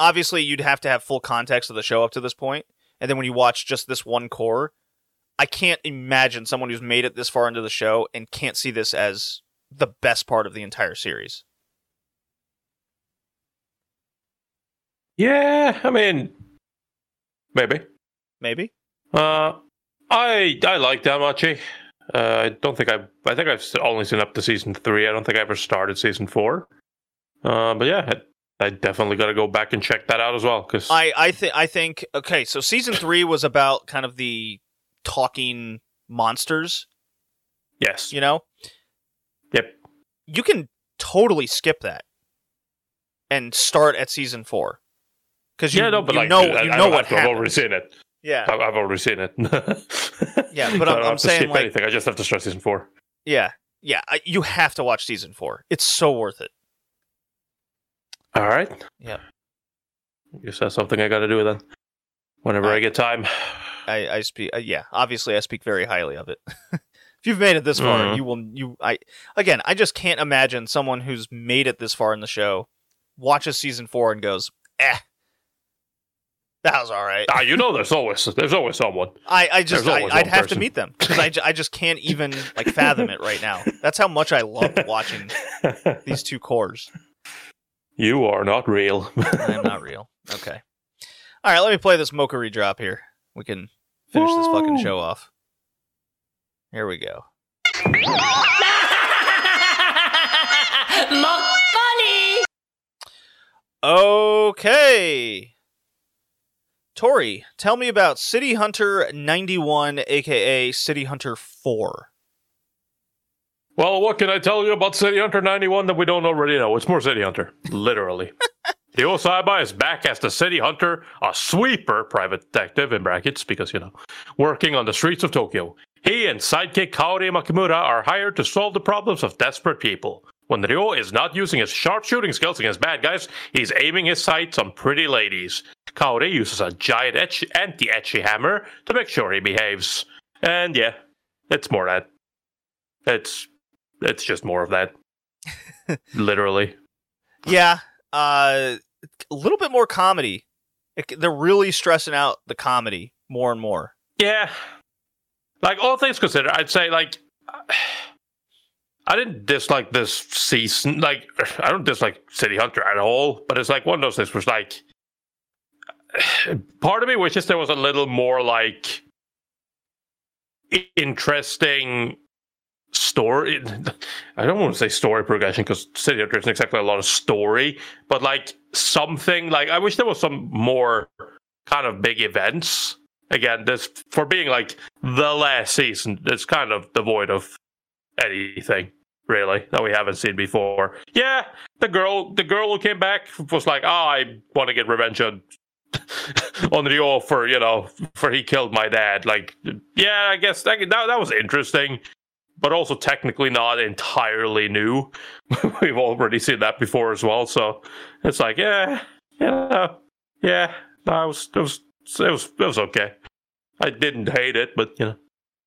obviously you'd have to have full context of the show up to this point and then when you watch just this one cour i can't imagine someone who's made it this far into the show and can't see this as the best part of the entire series Yeah, I mean, maybe. maybe Uh, I I like Danmachi. Uh, I don't think I. I think I've only seen up to season three. I don't think I ever started season four. Uh, but yeah, I, I definitely got to go back and check that out as well. Because I I think I think okay. So season three was about kind of the talking monsters. yes, You know, yep, you can totally skip that and start at season four because you, yeah, no, but you like, know I, you I know what to, I've already seen it. Yeah, I've, I've already seen it. Yeah, but So I'm- I I'm saying, skip like- anything. I just have to start season four. yeah, yeah. I- You have to watch season four. It's so worth it. All right. Yeah. I guess that's something I got to do with then. Whenever All I get time. I I speak. Uh, yeah, obviously I speak very highly of it. if you've made it this far, Mhm. you will. You I again. I just can't imagine someone who's made it this far in the show watches season four and goes, "Eh, that was all right." Ah, you know, there's always there's always someone. I, I just I, always I'd one have to meet them because I, I just can't even like fathom it right now. That's how much I love watching these two cours. you are not real. I'm not real. Okay. All right, let me play this mokkori drop here. We can finish this fucking show off. Here we go. Okay. Tori, tell me about City Hunter 91, aka City Hunter 4. Well, what can I tell you about City Hunter 91 that we don't already know? It's more City Hunter, literally. Ryo Saeba is back as the City Hunter, a sweeper private detective in brackets because, you know, working on the streets of Tokyo. He and sidekick Kaori Makimura are hired to solve the problems of desperate people. When Ryo is not using his sharp shooting skills against bad guys, he's aiming his sights on pretty ladies. Kaori uses a giant etch- anti-etchy hammer to make sure he behaves. And yeah, it's more that. It's it's just more of that. Literally. Yeah, uh, a little bit more comedy. It, they're really stressing out the comedy more and more. Yeah. Like all things considered, I'd say like I didn't dislike this season. Like I don't dislike City Hunter at all, but it's like one of those things was like part of me wishes there was a little more like interesting story. I don't want to say story progression because City Hunter isn't exactly a lot of story, but like something like I wish there was some more kind of big events. Again, this for being like the last season, it's kind of devoid of anything really that we haven't seen before. Yeah, the girl, the girl who came back was like, "Oh, I want to get revenge on on Ryo for you know for he killed my dad." Like, yeah, I guess that that, that was interesting, but also technically not entirely new. We've already seen that before as well, so it's like, yeah, yeah, yeah. It was it was it was it was okay. I didn't hate it, but you know,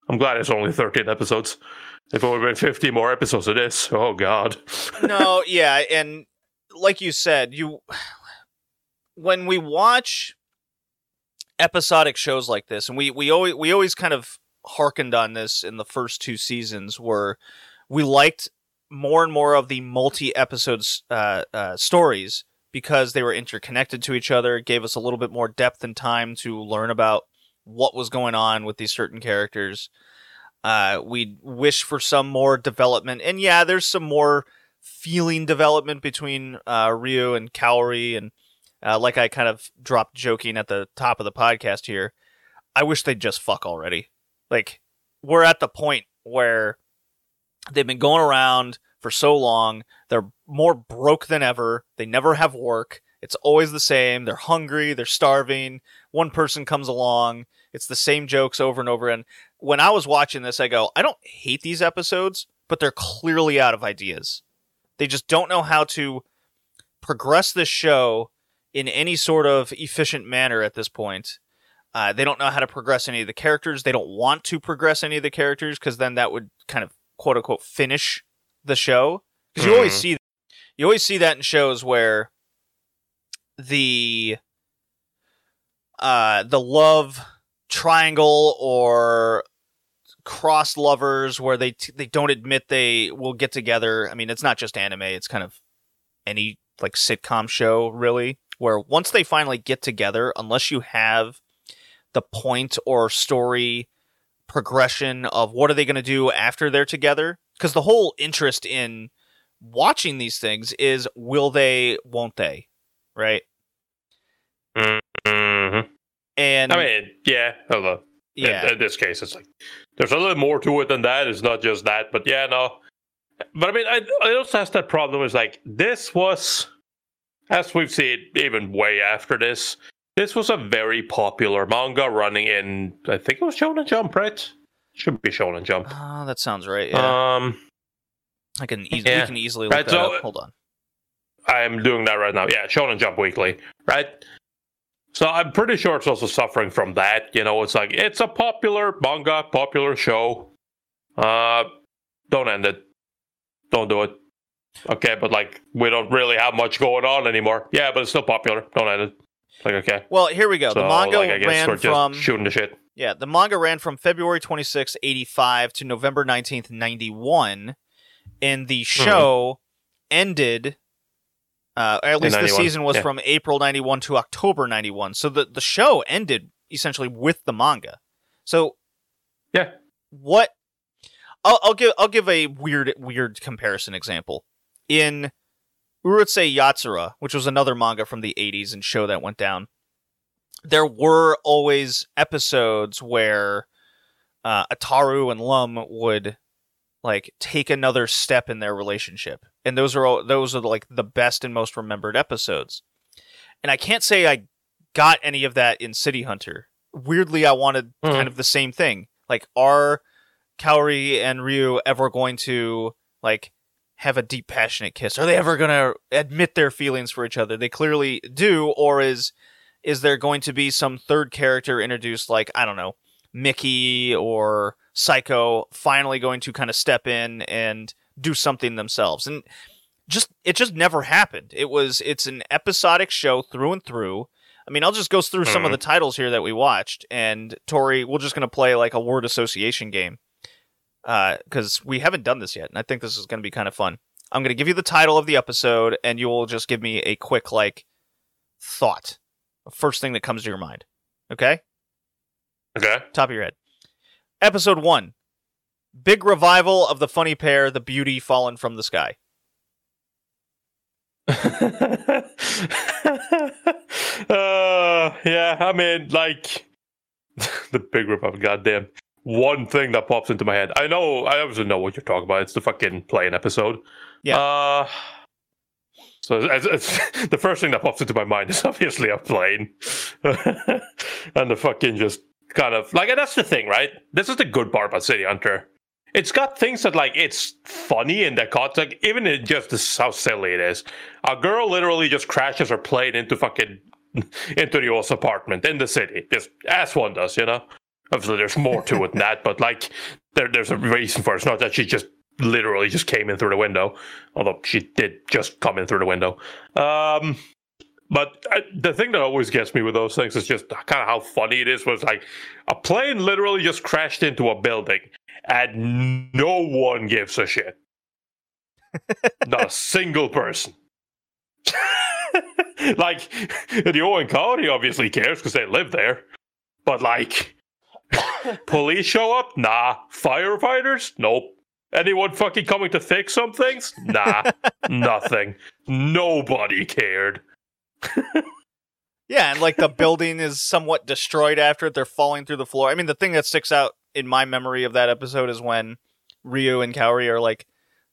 I'm glad it's only 13 episodes. If it would have been 50 more episodes of this, oh god. no, yeah, and like you said, you when we watch episodic shows like this, and we we always we always kind of harkened on this in the first two seasons, where we liked more and more of the multi episodes uh, uh, stories because they were interconnected to each other, gave us a little bit more depth and time to learn about what was going on with these certain characters. Uh, we wish for some more development, and yeah, there's some more feeling development between uh, Ryo and Kaori, and uh, like I kind of dropped joking at the top of the podcast here. I wish they'd just fuck already. Like we're at the point where they've been going around for so long. They're more broke than ever. They never have work. It's always the same. They're hungry. They're starving. One person comes along. It's the same jokes over and over. And when I was watching this, I go, I don't hate these episodes, but they're clearly out of ideas. They just don't know how to progress this show in any sort of efficient manner at this point. Uh, they don't know how to progress any of the characters. They don't want to progress any of the characters because then that would kind of quote unquote finish the show. Because you always Mhm. see, you always see that in shows where the uh the love triangle or cross lovers where they t- they don't admit they will get together. I mean, it's not just anime; it's kind of any like sitcom show, really. Where once they finally get together, unless you have the point or story progression of what are they going to do after they're together, because the whole interest in watching these things is will they, won't they, right? Mhm. And I mean, yeah, although yeah, in, in this case, it's like there's a little more to it than that. It's not just that, but yeah, no. But I mean, I, I also has that problem is like this was, as we've seen even way after this, this was a very popular manga running in. I think it was Shonen Jump, right? Should be Shonen Jump. Ah, that sounds right. Yeah, Um, I can easily yeah. we can easily look Right, that so- up. Hold on. I'm doing that right now. Yeah, Shonen Jump Weekly, right? So I'm pretty sure it's also suffering from that. You know, it's like it's a popular manga, popular show. Uh, don't end it. Don't do it. Okay, but like we don't really have much going on anymore. Yeah, but it's still popular. Don't end it. Like okay. Well, here we go. So the manga like ran from shooting the shit. yeah, the manga ran from February 26, 85 to November 19th, 91 and Mm-hmm. the show ended uh, at least the season was yeah. from April 91 to October 91. So the the show ended essentially with the manga. So Yeah. what I'll, I'll give I'll give a weird weird comparison example. In Urusei Yatsura, which was another manga from the 80s and show that went down, there were always episodes where uh, Ataru and Lum would like take another step in their relationship, and those are all, those are like the best and most remembered episodes. And I can't say I got any of that in City Hunter. Weirdly, I wanted Mhm. kind of the same thing. Like, are Kaori and Ryo ever going to like have a deep, passionate kiss? Are they ever going to admit their feelings for each other? They clearly do, or is is there going to be some third character introduced, like I don't know, Miki or Saeko, finally going to kind of step in and do something themselves? And just it just never happened. It was it's an episodic show through and through. I mean, I'll just go through some of mm-hmm. the titles here that we watched, and Tori, we're just gonna play like a word association game because we haven't done this yet, and I think this is gonna be kind of fun. I'm gonna give you the title of the episode, and you will just give me a quick like thought, first thing that comes to your mind. Okay, Okay. top of your head. Episode one: Big revival of the funny pair, the beauty fallen from the sky. uh, yeah, I mean, like the big revival. of goddamn one thing that pops into my head. I know, I obviously know what you're talking about. It's the fucking plane episode. Yeah. Uh, so it's, it's, the first thing that pops into my mind is obviously a plane, and the fucking just kind of like and that's the thing, right? This is the good part about City Hunter. It's got things that like it's funny in the context, even in just this, how silly it is. A girl literally just crashes her plane into fucking into Ryo's apartment in the city, just as one does, you know. Obviously, there's more to it than that, but like there, there's a reason for it. It's not that she just literally just came in through the window, although she did just come in through the window. Um, but I, the thing that always gets me with those things is just kind of how funny it is. Was like a plane literally just crashed into a building, and no one gives a shit. Not a single person. like the Owen County obviously cares because they live there, but like police show up? Nah. Firefighters? Nope. Anyone fucking coming to fix some things? Nah. nothing. Nobody cared. Yeah, and like the building is somewhat destroyed after it. They're falling through the floor. I mean, the thing that sticks out in my memory of that episode is when Ryo and Kaori are like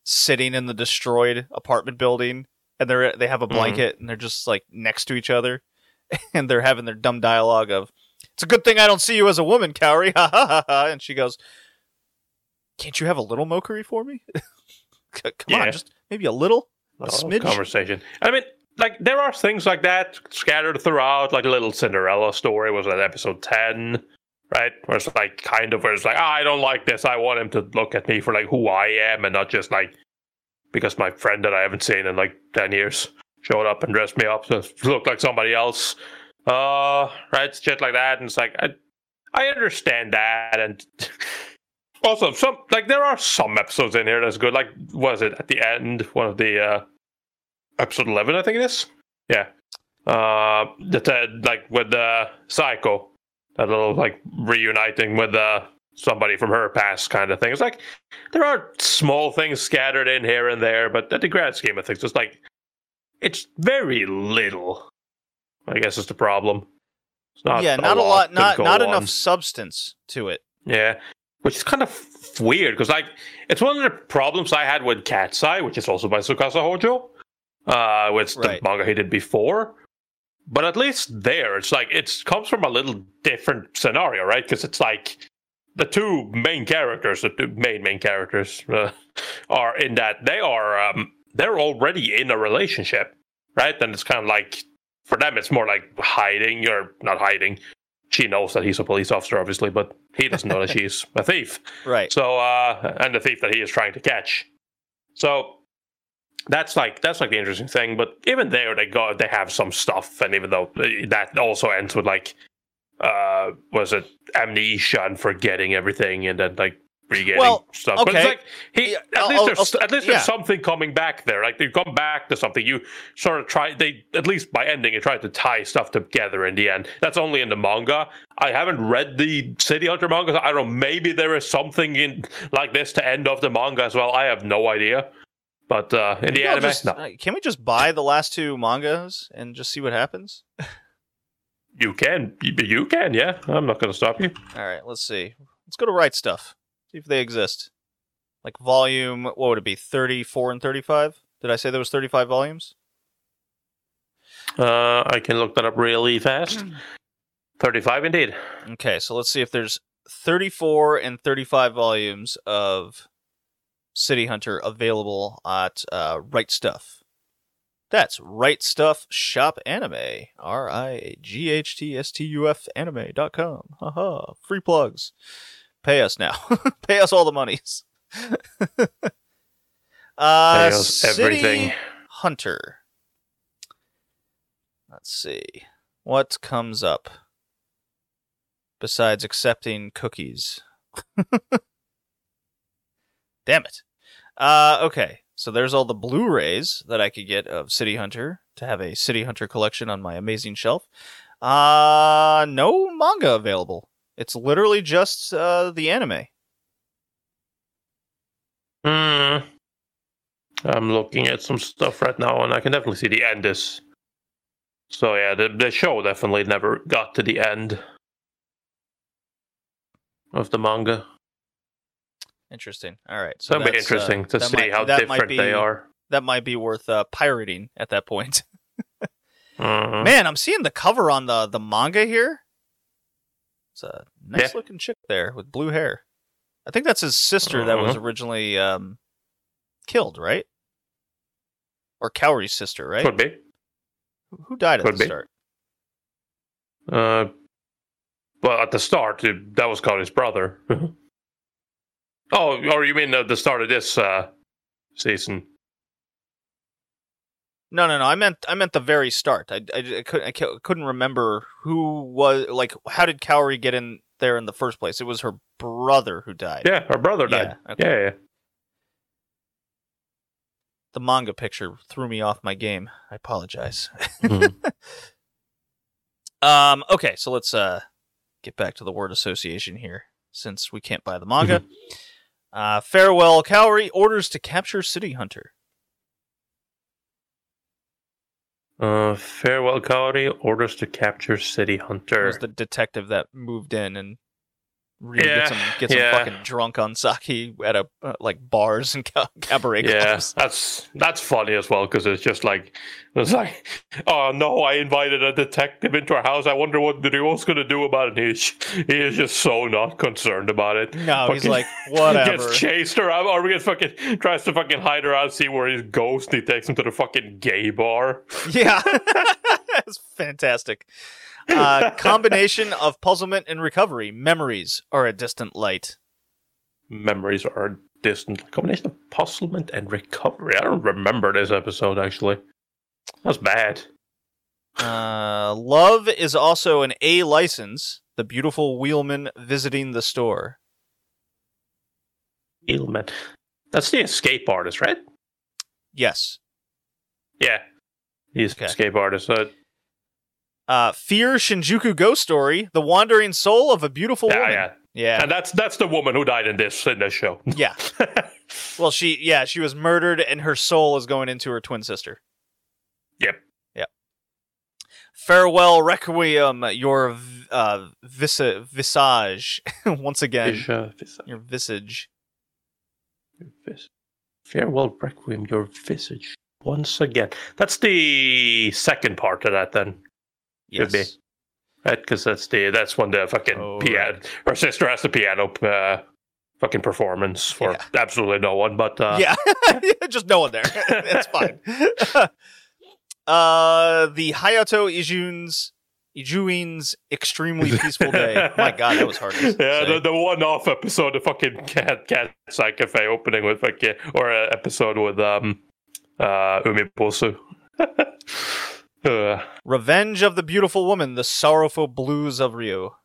sitting in the destroyed apartment building and they're they have a Mhm. blanket and they're just like next to each other and they're having their dumb dialogue of it's a good thing I don't see you as a woman, Kaori. Ha ha ha ha. And she goes, Can't you have a little mokkori for me? Come Yeah. on, just maybe a little? A Oh, smidge? conversation. I mean, like there are things like that scattered throughout. Like a little Cinderella story was at episode ten, right? Where it's like kind of where it's like, ah, I don't like this. I want him to look at me for like who I am and not just like because my friend that I haven't seen in like ten years showed up and dressed me up to look like somebody else. Uh, right, shit like that. And it's like I, I understand that, and also some like there are some episodes in here that's good. Like was it at the end one of the uh episode 11 i think it is yeah uh that uh, like with uh Saeko that little like reuniting with uh somebody from her past kind of thing it's like there are small things scattered in here and there but at the grand scheme of things it's like it's very little i guess is the problem it's not yeah, not a lot, not not on. enough substance to it. Yeah, which is kind of weird because like it's one of the problems I had with Cat's Eye, which is also by Tsukasa Hojo, uh, with Right. the manga he did before. But at least there, it's like it comes from a little different scenario, right? Because it's like the two main characters, the two main main characters, uh, are in that they are um, they're already in a relationship, right? And it's kind of like for them, it's more like hiding or not hiding. She knows that he's a police officer, obviously, but he doesn't know that she's a thief. Right. So, uh, and the thief that he is trying to catch. So that's like that's like the interesting thing. But even there, they go they have some stuff, and even though that also ends with like, uh, was it amnesia and forgetting everything, and then like Well, stuff. But okay. it's like he at I'll- least I'll- there's I'll- at least yeah. there's something coming back there. Like they've come back to something. You sort of try they at least by ending it tried to tie stuff together in the end. That's only in the manga. I haven't read the City Hunter manga. so I don't know. Maybe there is something in like this to end off the manga as well. I have no idea. But uh, in the anime, just- no. uh, can we just buy the last two mangas and just see what happens? You can, you, you can, yeah. I'm not going to stop you. All right, let's see. Let's go to Right Stuf. See if they exist. Like volume, what would it be? 34 and 35? Did I say there was 35 volumes? Uh, I can look that up really fast. Thirty-five, indeed. Okay, so let's see if there's 34 and 35 volumes of City Hunter available at uh, Right Stuf. That's Right Stuf Shop Anime. R I G H T S T U F anime.com. Haha. Free plugs. Pay us now. Pay us all the monies. uh, Pay us City everything. Hunter. Let's see. What comes up besides accepting cookies? Damn it. Uh, okay. So there's all the Blu-rays that I could get of City Hunter to have a City Hunter collection on my amazing shelf. Uh, no manga available. It's literally just uh, the anime. Hmm. I'm looking at some stuff right now, and I can definitely see the end is. So yeah, the the show definitely never got to the end of the manga. Interesting. All right. So that'd be uh, interesting to see might- how different they be- are. That might be worth uh, pirating at that point. Mhm. Man, I'm seeing the cover on the the manga here. It's a nice Yeah. looking chick there with blue hair. I think that's his sister that was Uh-huh. originally um, killed, right? Or Kaori's sister, right? Could be. Who- died at Could the be. start? Uh, well, at the start, it- that was called his brother. oh, or you mean at the start of this uh, season? No, no, no. I meant I meant the very start. I, I, I couldn't I couldn't remember who was like. How did Kaori get in there in the first place? It was her brother who died. Yeah, her brother died. Yeah, okay. Yeah, yeah. The manga picture threw me off my game. I apologize. Mhm. Um, okay, so let's uh get back to the word association here, since we can't buy the manga. Mm-hmm. Uh, farewell, Kaori orders to capture City Hunter. Uh, farewell, Kaori orders to capture City Hunter. It was the detective that moved in and really Yeah, gets him gets him yeah. fucking drunk on sake at a uh, like bars and ca- cabaret yeah, clubs. that's that's funny as well because it's just like it's like, oh no, I invited a detective into our house. I wonder what the going to do about it. He's he is just so not concerned about it. No, he's Fucking- like whatever. Gets chased around, or he gets fucking tries to fucking hide around, see where his ghost. He takes him to the fucking gay bar. Yeah, that's fantastic. Uh, combination of puzzlement and recovery. Memories are a distant light. Memories are a distant combination of puzzlement and recovery. I don't remember this episode actually. That's bad. Uh, love is also an A license. The beautiful wheelman visiting the store. Wheelman, That's the escape artist, right? Yes. Yeah. He's Okay. an escape artist. So Uh, Fear Shinjuku Ghost Story. The wandering soul of a beautiful yeah, woman. yeah. Yeah. And that's that's the woman who died in this in this show. Yeah. Well, she yeah she was murdered and her soul is going into her twin sister. Yep. Yep. Farewell Requiem, your uh, visa- visage once again. Vis- uh, vis- Your visage. vis- Farewell Requiem, your visage once again. That's the second part of that then. Yes. Could be. Right, because that's the that's when the fucking Oh, piano. Her sister has the piano uh, fucking performance for Yeah. absolutely no one. But uh, yeah, just no one there. it's fine. uh, the Hayato Ijun's Ijuin's extremely peaceful day. My God, that was hard. To yeah, say. the, the one-off episode, the fucking cat Cat's Eye cafe opening with fucking or uh, episode with um uh Umibozu. Uh, Revenge of the Beautiful Woman: The Sorrowful Blues of Ryo.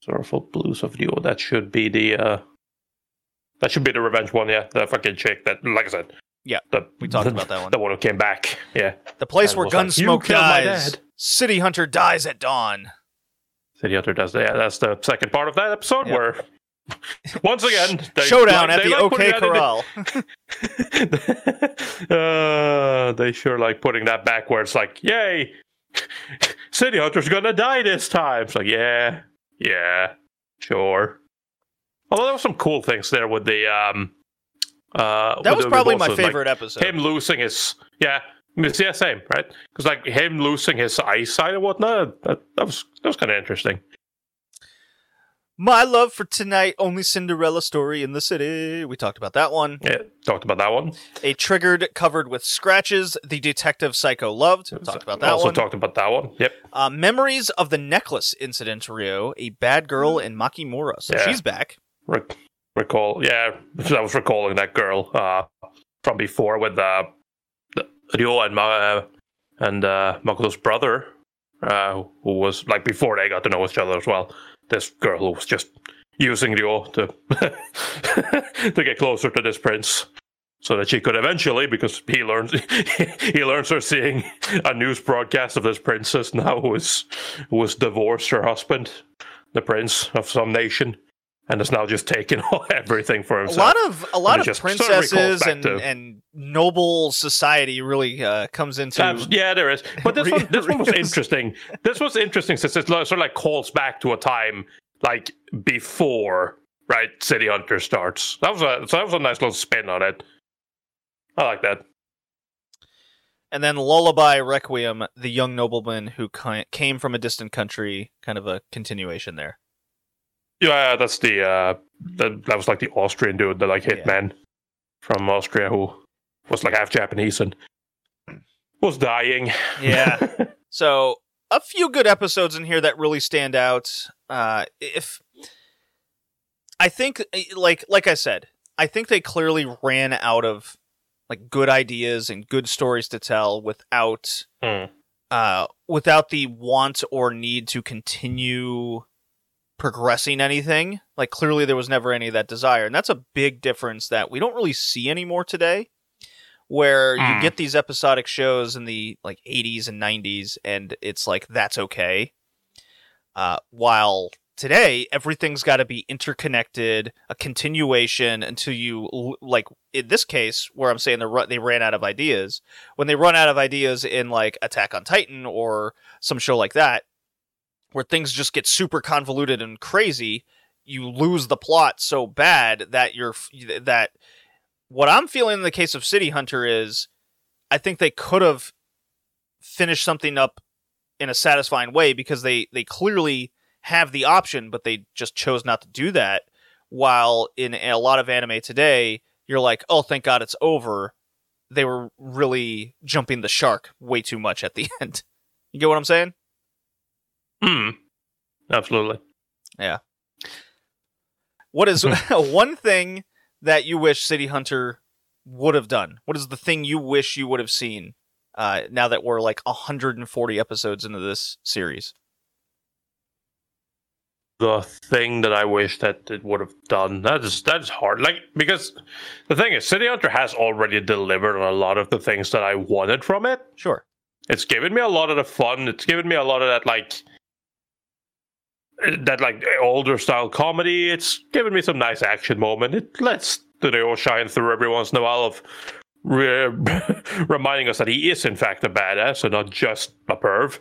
Sorrowful Blues of Ryo. That should be the uh That should be the revenge one, yeah. The fucking chick that, like I said. Yeah, the, we talked about that one. The one who came back, yeah. The place And where like, Gunsmoke my dies. City Hunter dies at dawn. City Hunter does that. Yeah, that's the second part of that episode Yeah. where, once again, they, Showdown like- at the like OK in the- Corral. uh, they sure like putting that back where it's like, yay, City Hunter's gonna die this time. It's like, yeah, yeah, sure. Although there were some cool things there with the um, uh, That was probably my bosses, like, favorite episode. him losing his yeah yeah same right because like him losing his eyesight and whatnot that, that was that was kind of interesting My love for tonight, only Cinderella story in the city. We talked about that one. yeah talked about that one A triggered covered with scratches. The detective Saeko loved. We talked about that one. also one. talked about that one yep uh, memories of the necklace incident. Rio, a bad girl in Makimura. So Yeah. she's back. Rec- recall yeah I was recalling that girl uh from before with uh the- Ryo and Ma- uh, and uh Makoto's brother uh who was like before they got to know each other as well this girl was just using Ryo to to get closer to this prince so that she could eventually because he learns he learns her seeing a news broadcast of this princess now who is who is divorced her husband the prince of some nation and has now just taken all everything for himself. A lot of a lot of just sort of recalls princesses and to- and noble society really uh, comes into. Yeah, there is. But this one, this one was interesting. This was interesting since it sort of like calls back to a time like before, right? City Hunter starts. That was a so that was a nice little spin on it. I like that. And then Lullaby Requiem, the young nobleman who came from a distant country, kind of a continuation there. Yeah, that's the uh, that, that was like the Austrian dude, the like Yeah. hitman from Austria who was like half Japanese and was dying. Yeah. so a few good episodes in here that really stand out. Uh, if I think, eh, like like I said, I think they clearly ran out of like good ideas and good stories to tell without Hmm. uh, without the want or need to continue progressing anything. Like clearly there was never any of that desire, and that's a big difference that we don't really see anymore today. Where you Mm. get these episodic shows in the like 80s and 90s, and it's like that's okay. Uh, while today everything's got to be interconnected, a continuation until you like in this case where I'm saying they they ran out of ideas. When they run out of ideas in like Attack on Titan or some show like that, where things just get super convoluted and crazy, you lose the plot so bad that you're that what I'm feeling in the case of City Hunter is I think they could have finished something up in a satisfying way because they they clearly have the option but they just chose not to do that. While in a lot of anime today you're like oh thank god it's over they were really jumping the shark way too much at the end. You get what i'm saying Hmm. Absolutely. Yeah. What is one thing that you wish City Hunter would have done? What is the thing you wish you would have seen uh, now that we're like 140 episodes into this series? the thing that I wish that it would have done. That is that is hard. Like because the thing is, City Hunter has already delivered on a lot of the things that I wanted from it. Sure. It's given me a lot of the fun. It's given me a lot of that like that like older style comedy. It's given me some nice action moment. It lets Studio shine through every once in a while of re- reminding us that he is in fact a badass and not just a perv.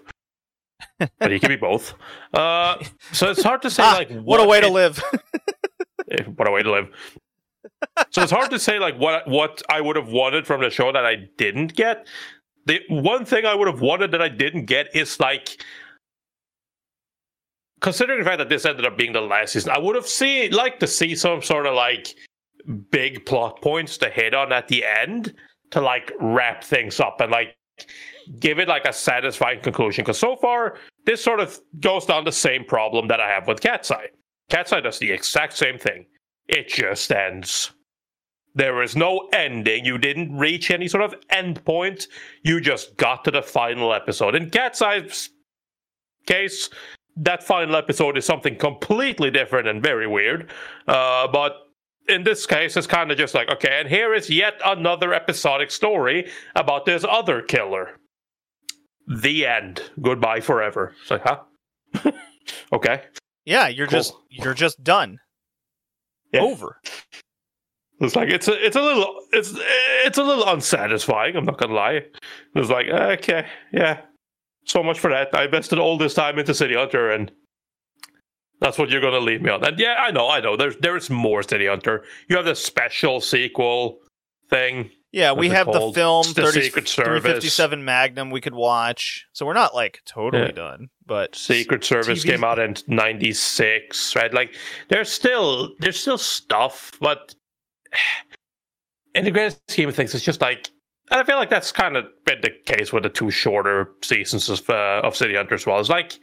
but he can be both. Uh, so it's hard to say Ah, like what a way to live. Eh, what a way to live. so it's hard to say like what what I would have wanted from the show that I didn't get. The one thing I would have wanted that I didn't get is like considering the fact that this ended up being the last season, I would have seen like to see some sort of like big plot points to hit on at the end to like wrap things up and like give it like a satisfying conclusion. Because so far, this sort of goes down the same problem that I have with Cat's Eye. Cat's Eye does the exact same thing. It just ends. There is no ending. You didn't reach any sort of end point. You just got to the final episode. In Cat's Eye's case, that final episode is something completely different and very weird. Uh, but in this case, it's kind of just like, okay, and here is yet another episodic story about this other killer. The end. Goodbye forever. It's like, huh? okay. Yeah, you're Cool. just you're just done. Yeah. Over. It's like it's a it's a little it's it's a little unsatisfying. I'm not gonna lie. It's like okay, yeah, so much for that. I invested all this time into City Hunter, and that's what you're gonna leave me on. And yeah, I know, I know. There's there's more City Hunter. You have the special sequel thing. Yeah, we have the film It's the 30, Secret Service. 357 Magnum we could watch. So we're not like totally Yeah. done, but Secret Service TV. came out in '96, right? Like there's still there's still stuff, but in the grand scheme of things, it's just like and I feel like that's kind of been the case with the two shorter seasons of uh, of City Hunter as well. It's like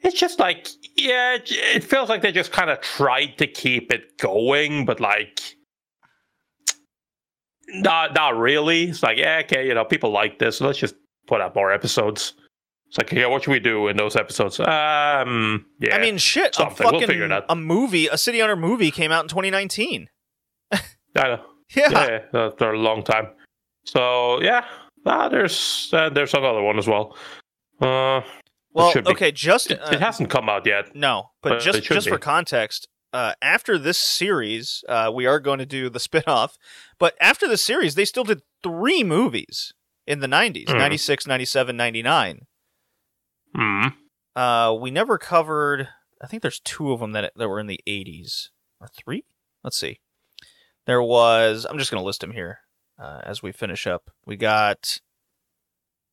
it's just like yeah, it, it feels like they just kind of tried to keep it going, but like. Not, not really. It's like, yeah, okay, you know, people like this. So let's just put out more episodes. It's like, yeah, what should we do in those episodes? Um, yeah. I mean, shit, a something. We'll fucking figure it out. a movie, a City Hunter movie came out in 2019. I know. Yeah. Yeah, yeah, they're a long time. So yeah, ah, there's uh, there's another one as well. Uh, well, okay, just it, uh, it hasn't come out yet. no, but but just just for context, uh, after this series, uh, we are going to do the spin-off, but after the series, they still did three movies in the 90s, Hmm. 96, 97, 99. Hmm. Uh, we never covered. I think there's two of them that that were in the 80s or three. Let's see. There was. I'm just gonna list them here uh, as we finish up. We got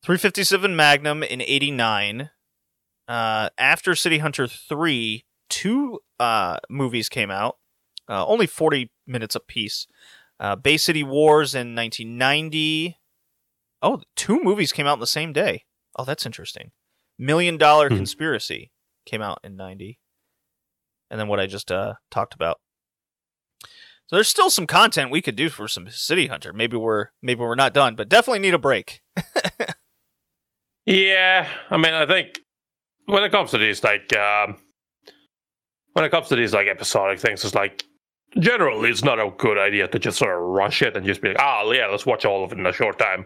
357 Magnum in '89. Uh, after City Hunter 3, two uh, movies came out, uh, only 40 minutes apiece. Uh, Bay City Wars in 1990. Oh, two movies came out in the same day. Oh, that's interesting. Million Dollar Hmm. Conspiracy came out in 90. And then what I just uh, talked about. So there's still some content we could do for some City Hunter. Maybe we're maybe we're not done, but definitely need a break. Yeah, I mean, I think when it comes to these like um, when it comes to these like episodic things, it's like generally it's not a good idea to just sort of rush it and just be like, ah, yeah, let's watch all of it in a short time.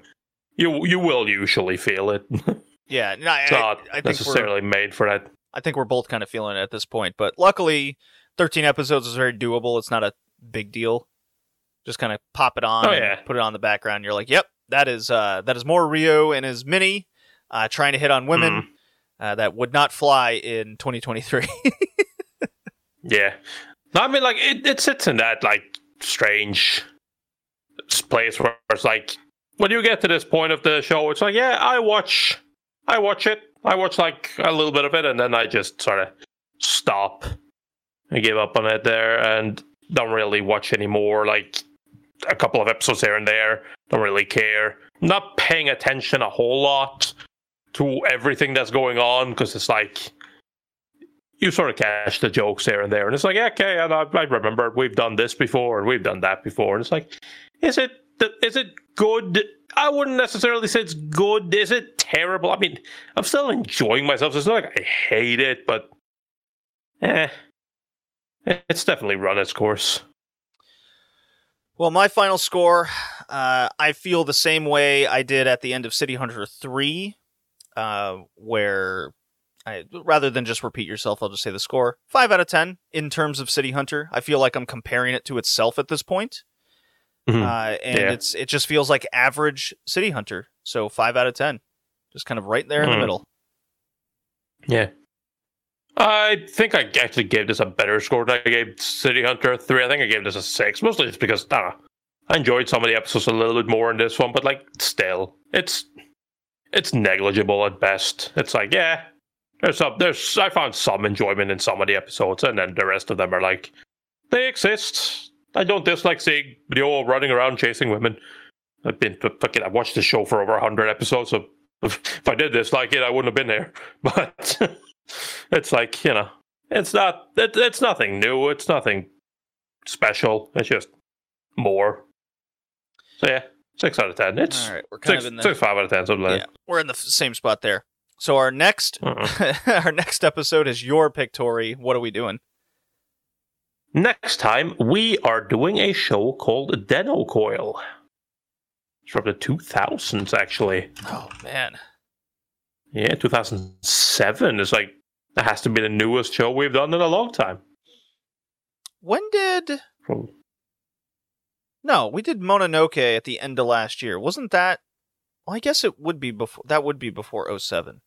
You you will usually feel it. Yeah, no, I, not I think necessarily made for that. I think we're both kind of feeling it at this point. But luckily, 13 episodes is very doable. It's not a big deal. Just kind of pop it on Oh, and yeah. put it on the background. You're like, yep, that is uh, that is more Ryo and his mini uh, trying to hit on women. Mhm. Uh, that would not fly in 2023. Yeah. No, I mean, like, it, it sits in that, like, strange place where it's like, when you get to this point of the show, it's like, yeah, I watch, I watch it. I watch, like, a little bit of it, and then I just sort of stop and give up on it there and don't really watch anymore. Like, a couple of episodes here and there. Don't really care. Not paying attention a whole lot to everything that's going on because it's like, you sort of catch the jokes here and there, and it's like, okay, and I, I remember we've done this before, and we've done that before, and it's like, is it is it good? I wouldn't necessarily say it's good. Is it terrible? I mean, I'm still enjoying myself. So it's not like I hate it, but eh, it's definitely run its course. Well, my final score, uh, I feel the same way I did at the end of City Hunter 3, uh, where I, rather than just repeat yourself, I'll just say the score 5 out of 10 in terms of City Hunter. I feel like I'm comparing it to itself at this point. Mhm. Uh, and Yeah. it's it just feels like average City Hunter. So 5 out of 10. Just kind of right there in the Hmm. middle. Yeah. I think I actually gave this a better score than I gave City Hunter 3. I think I gave this a 6, mostly just because, I enjoyed some of the episodes a little bit more in this one, but, like, still, it's it's negligible at best. It's like, yeah, there's some, there's, I found some enjoyment in some of the episodes, and then the rest of them are like, they exist. I don't dislike seeing Ryo running around chasing women. I've been, fucking, I've watched the show for over 100 episodes, so if, if I did dislike it, I wouldn't have been there. But it's like you know, it's not. It, it's nothing new. It's nothing special. It's just more. So yeah, six out of ten. It's All right, we're kind six, of in the six, five out of ten. Something like yeah, we're in the same spot there. So our next. Uh-uh. our next episode is your pick, Tori. What are we doing? Next time, we are doing a show called Dennou Coil. It's from the 2000s, actually. Oh man. Yeah, 2007 is like, that has to be the newest show we've done in a long time. When did No, we did Mononoke at the end of last year. Wasn't that well, I guess it would be before that would be before 07.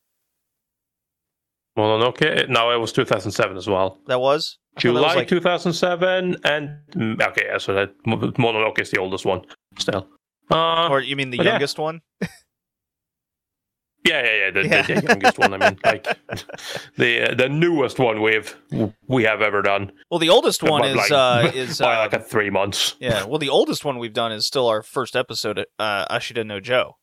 Mononoke? No, it was 2007 as well. That was? I thought that July was like, 2007, and mm, okay, yeah, so that Mononoke is the oldest one still. Uh, or you mean the but yeah. youngest one? yeah, yeah, yeah, the, Yeah. the, the youngest one. I mean, like the uh, the newest one we've we have ever done. Well, the oldest one But, is like, uh is by uh, like a three months. Yeah, well, the oldest one we've done is still our first episode, uh, Ashita no Joe.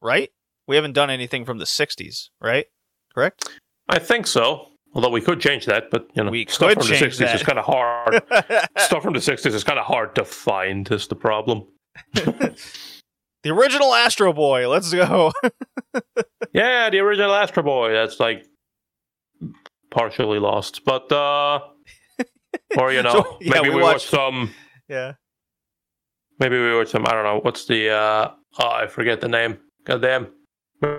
Right? We haven't done anything from the 60s, right? Correct? I think so. Although we could change that, but you know, We stuff from the change 60s that. is kind of hard. stuff from the 60s is kind of hard to find. Is the problem? The original Astro Boy. Let's go. Yeah, the original Astro Boy. That's like partially lost, but uh, or you know, So, yeah, maybe we we, watched- watch some. yeah. Maybe we watch some. I don't know. What's the? uh Oh, I forget the name. Goddamn.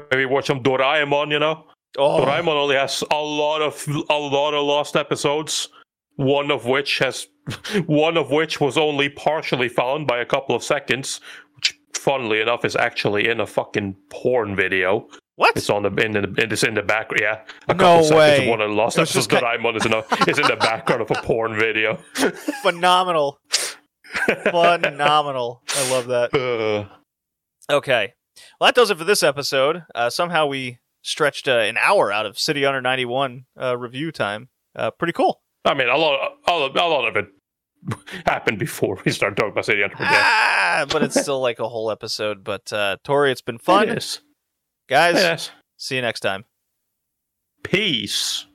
Maybe watch some Doraemon. You know, Oh, Doraemon only has a lot of a lot of lost episodes. One of which has, one of which was only partially found by a couple of seconds, which, funnily enough, is actually in a fucking porn video. what? It's on the in the in it's in the background. Yeah, a No couple seconds way. of one of the lost episodes that I'm on is in, a, is in the background of a porn video. Phenomenal. Phenomenal. I love that. Uh, Okay. Well, that does it for this episode. Uh, somehow we stretched uh, an hour out of City Hunter 91 uh, review time. Uh, pretty cool. I mean, a lot, a lot, a lot of it happened before we start talking about City Ah, but it's still like a whole episode. But uh, Tori, it's been fun. It. Guys, Yes. see you next time. Peace.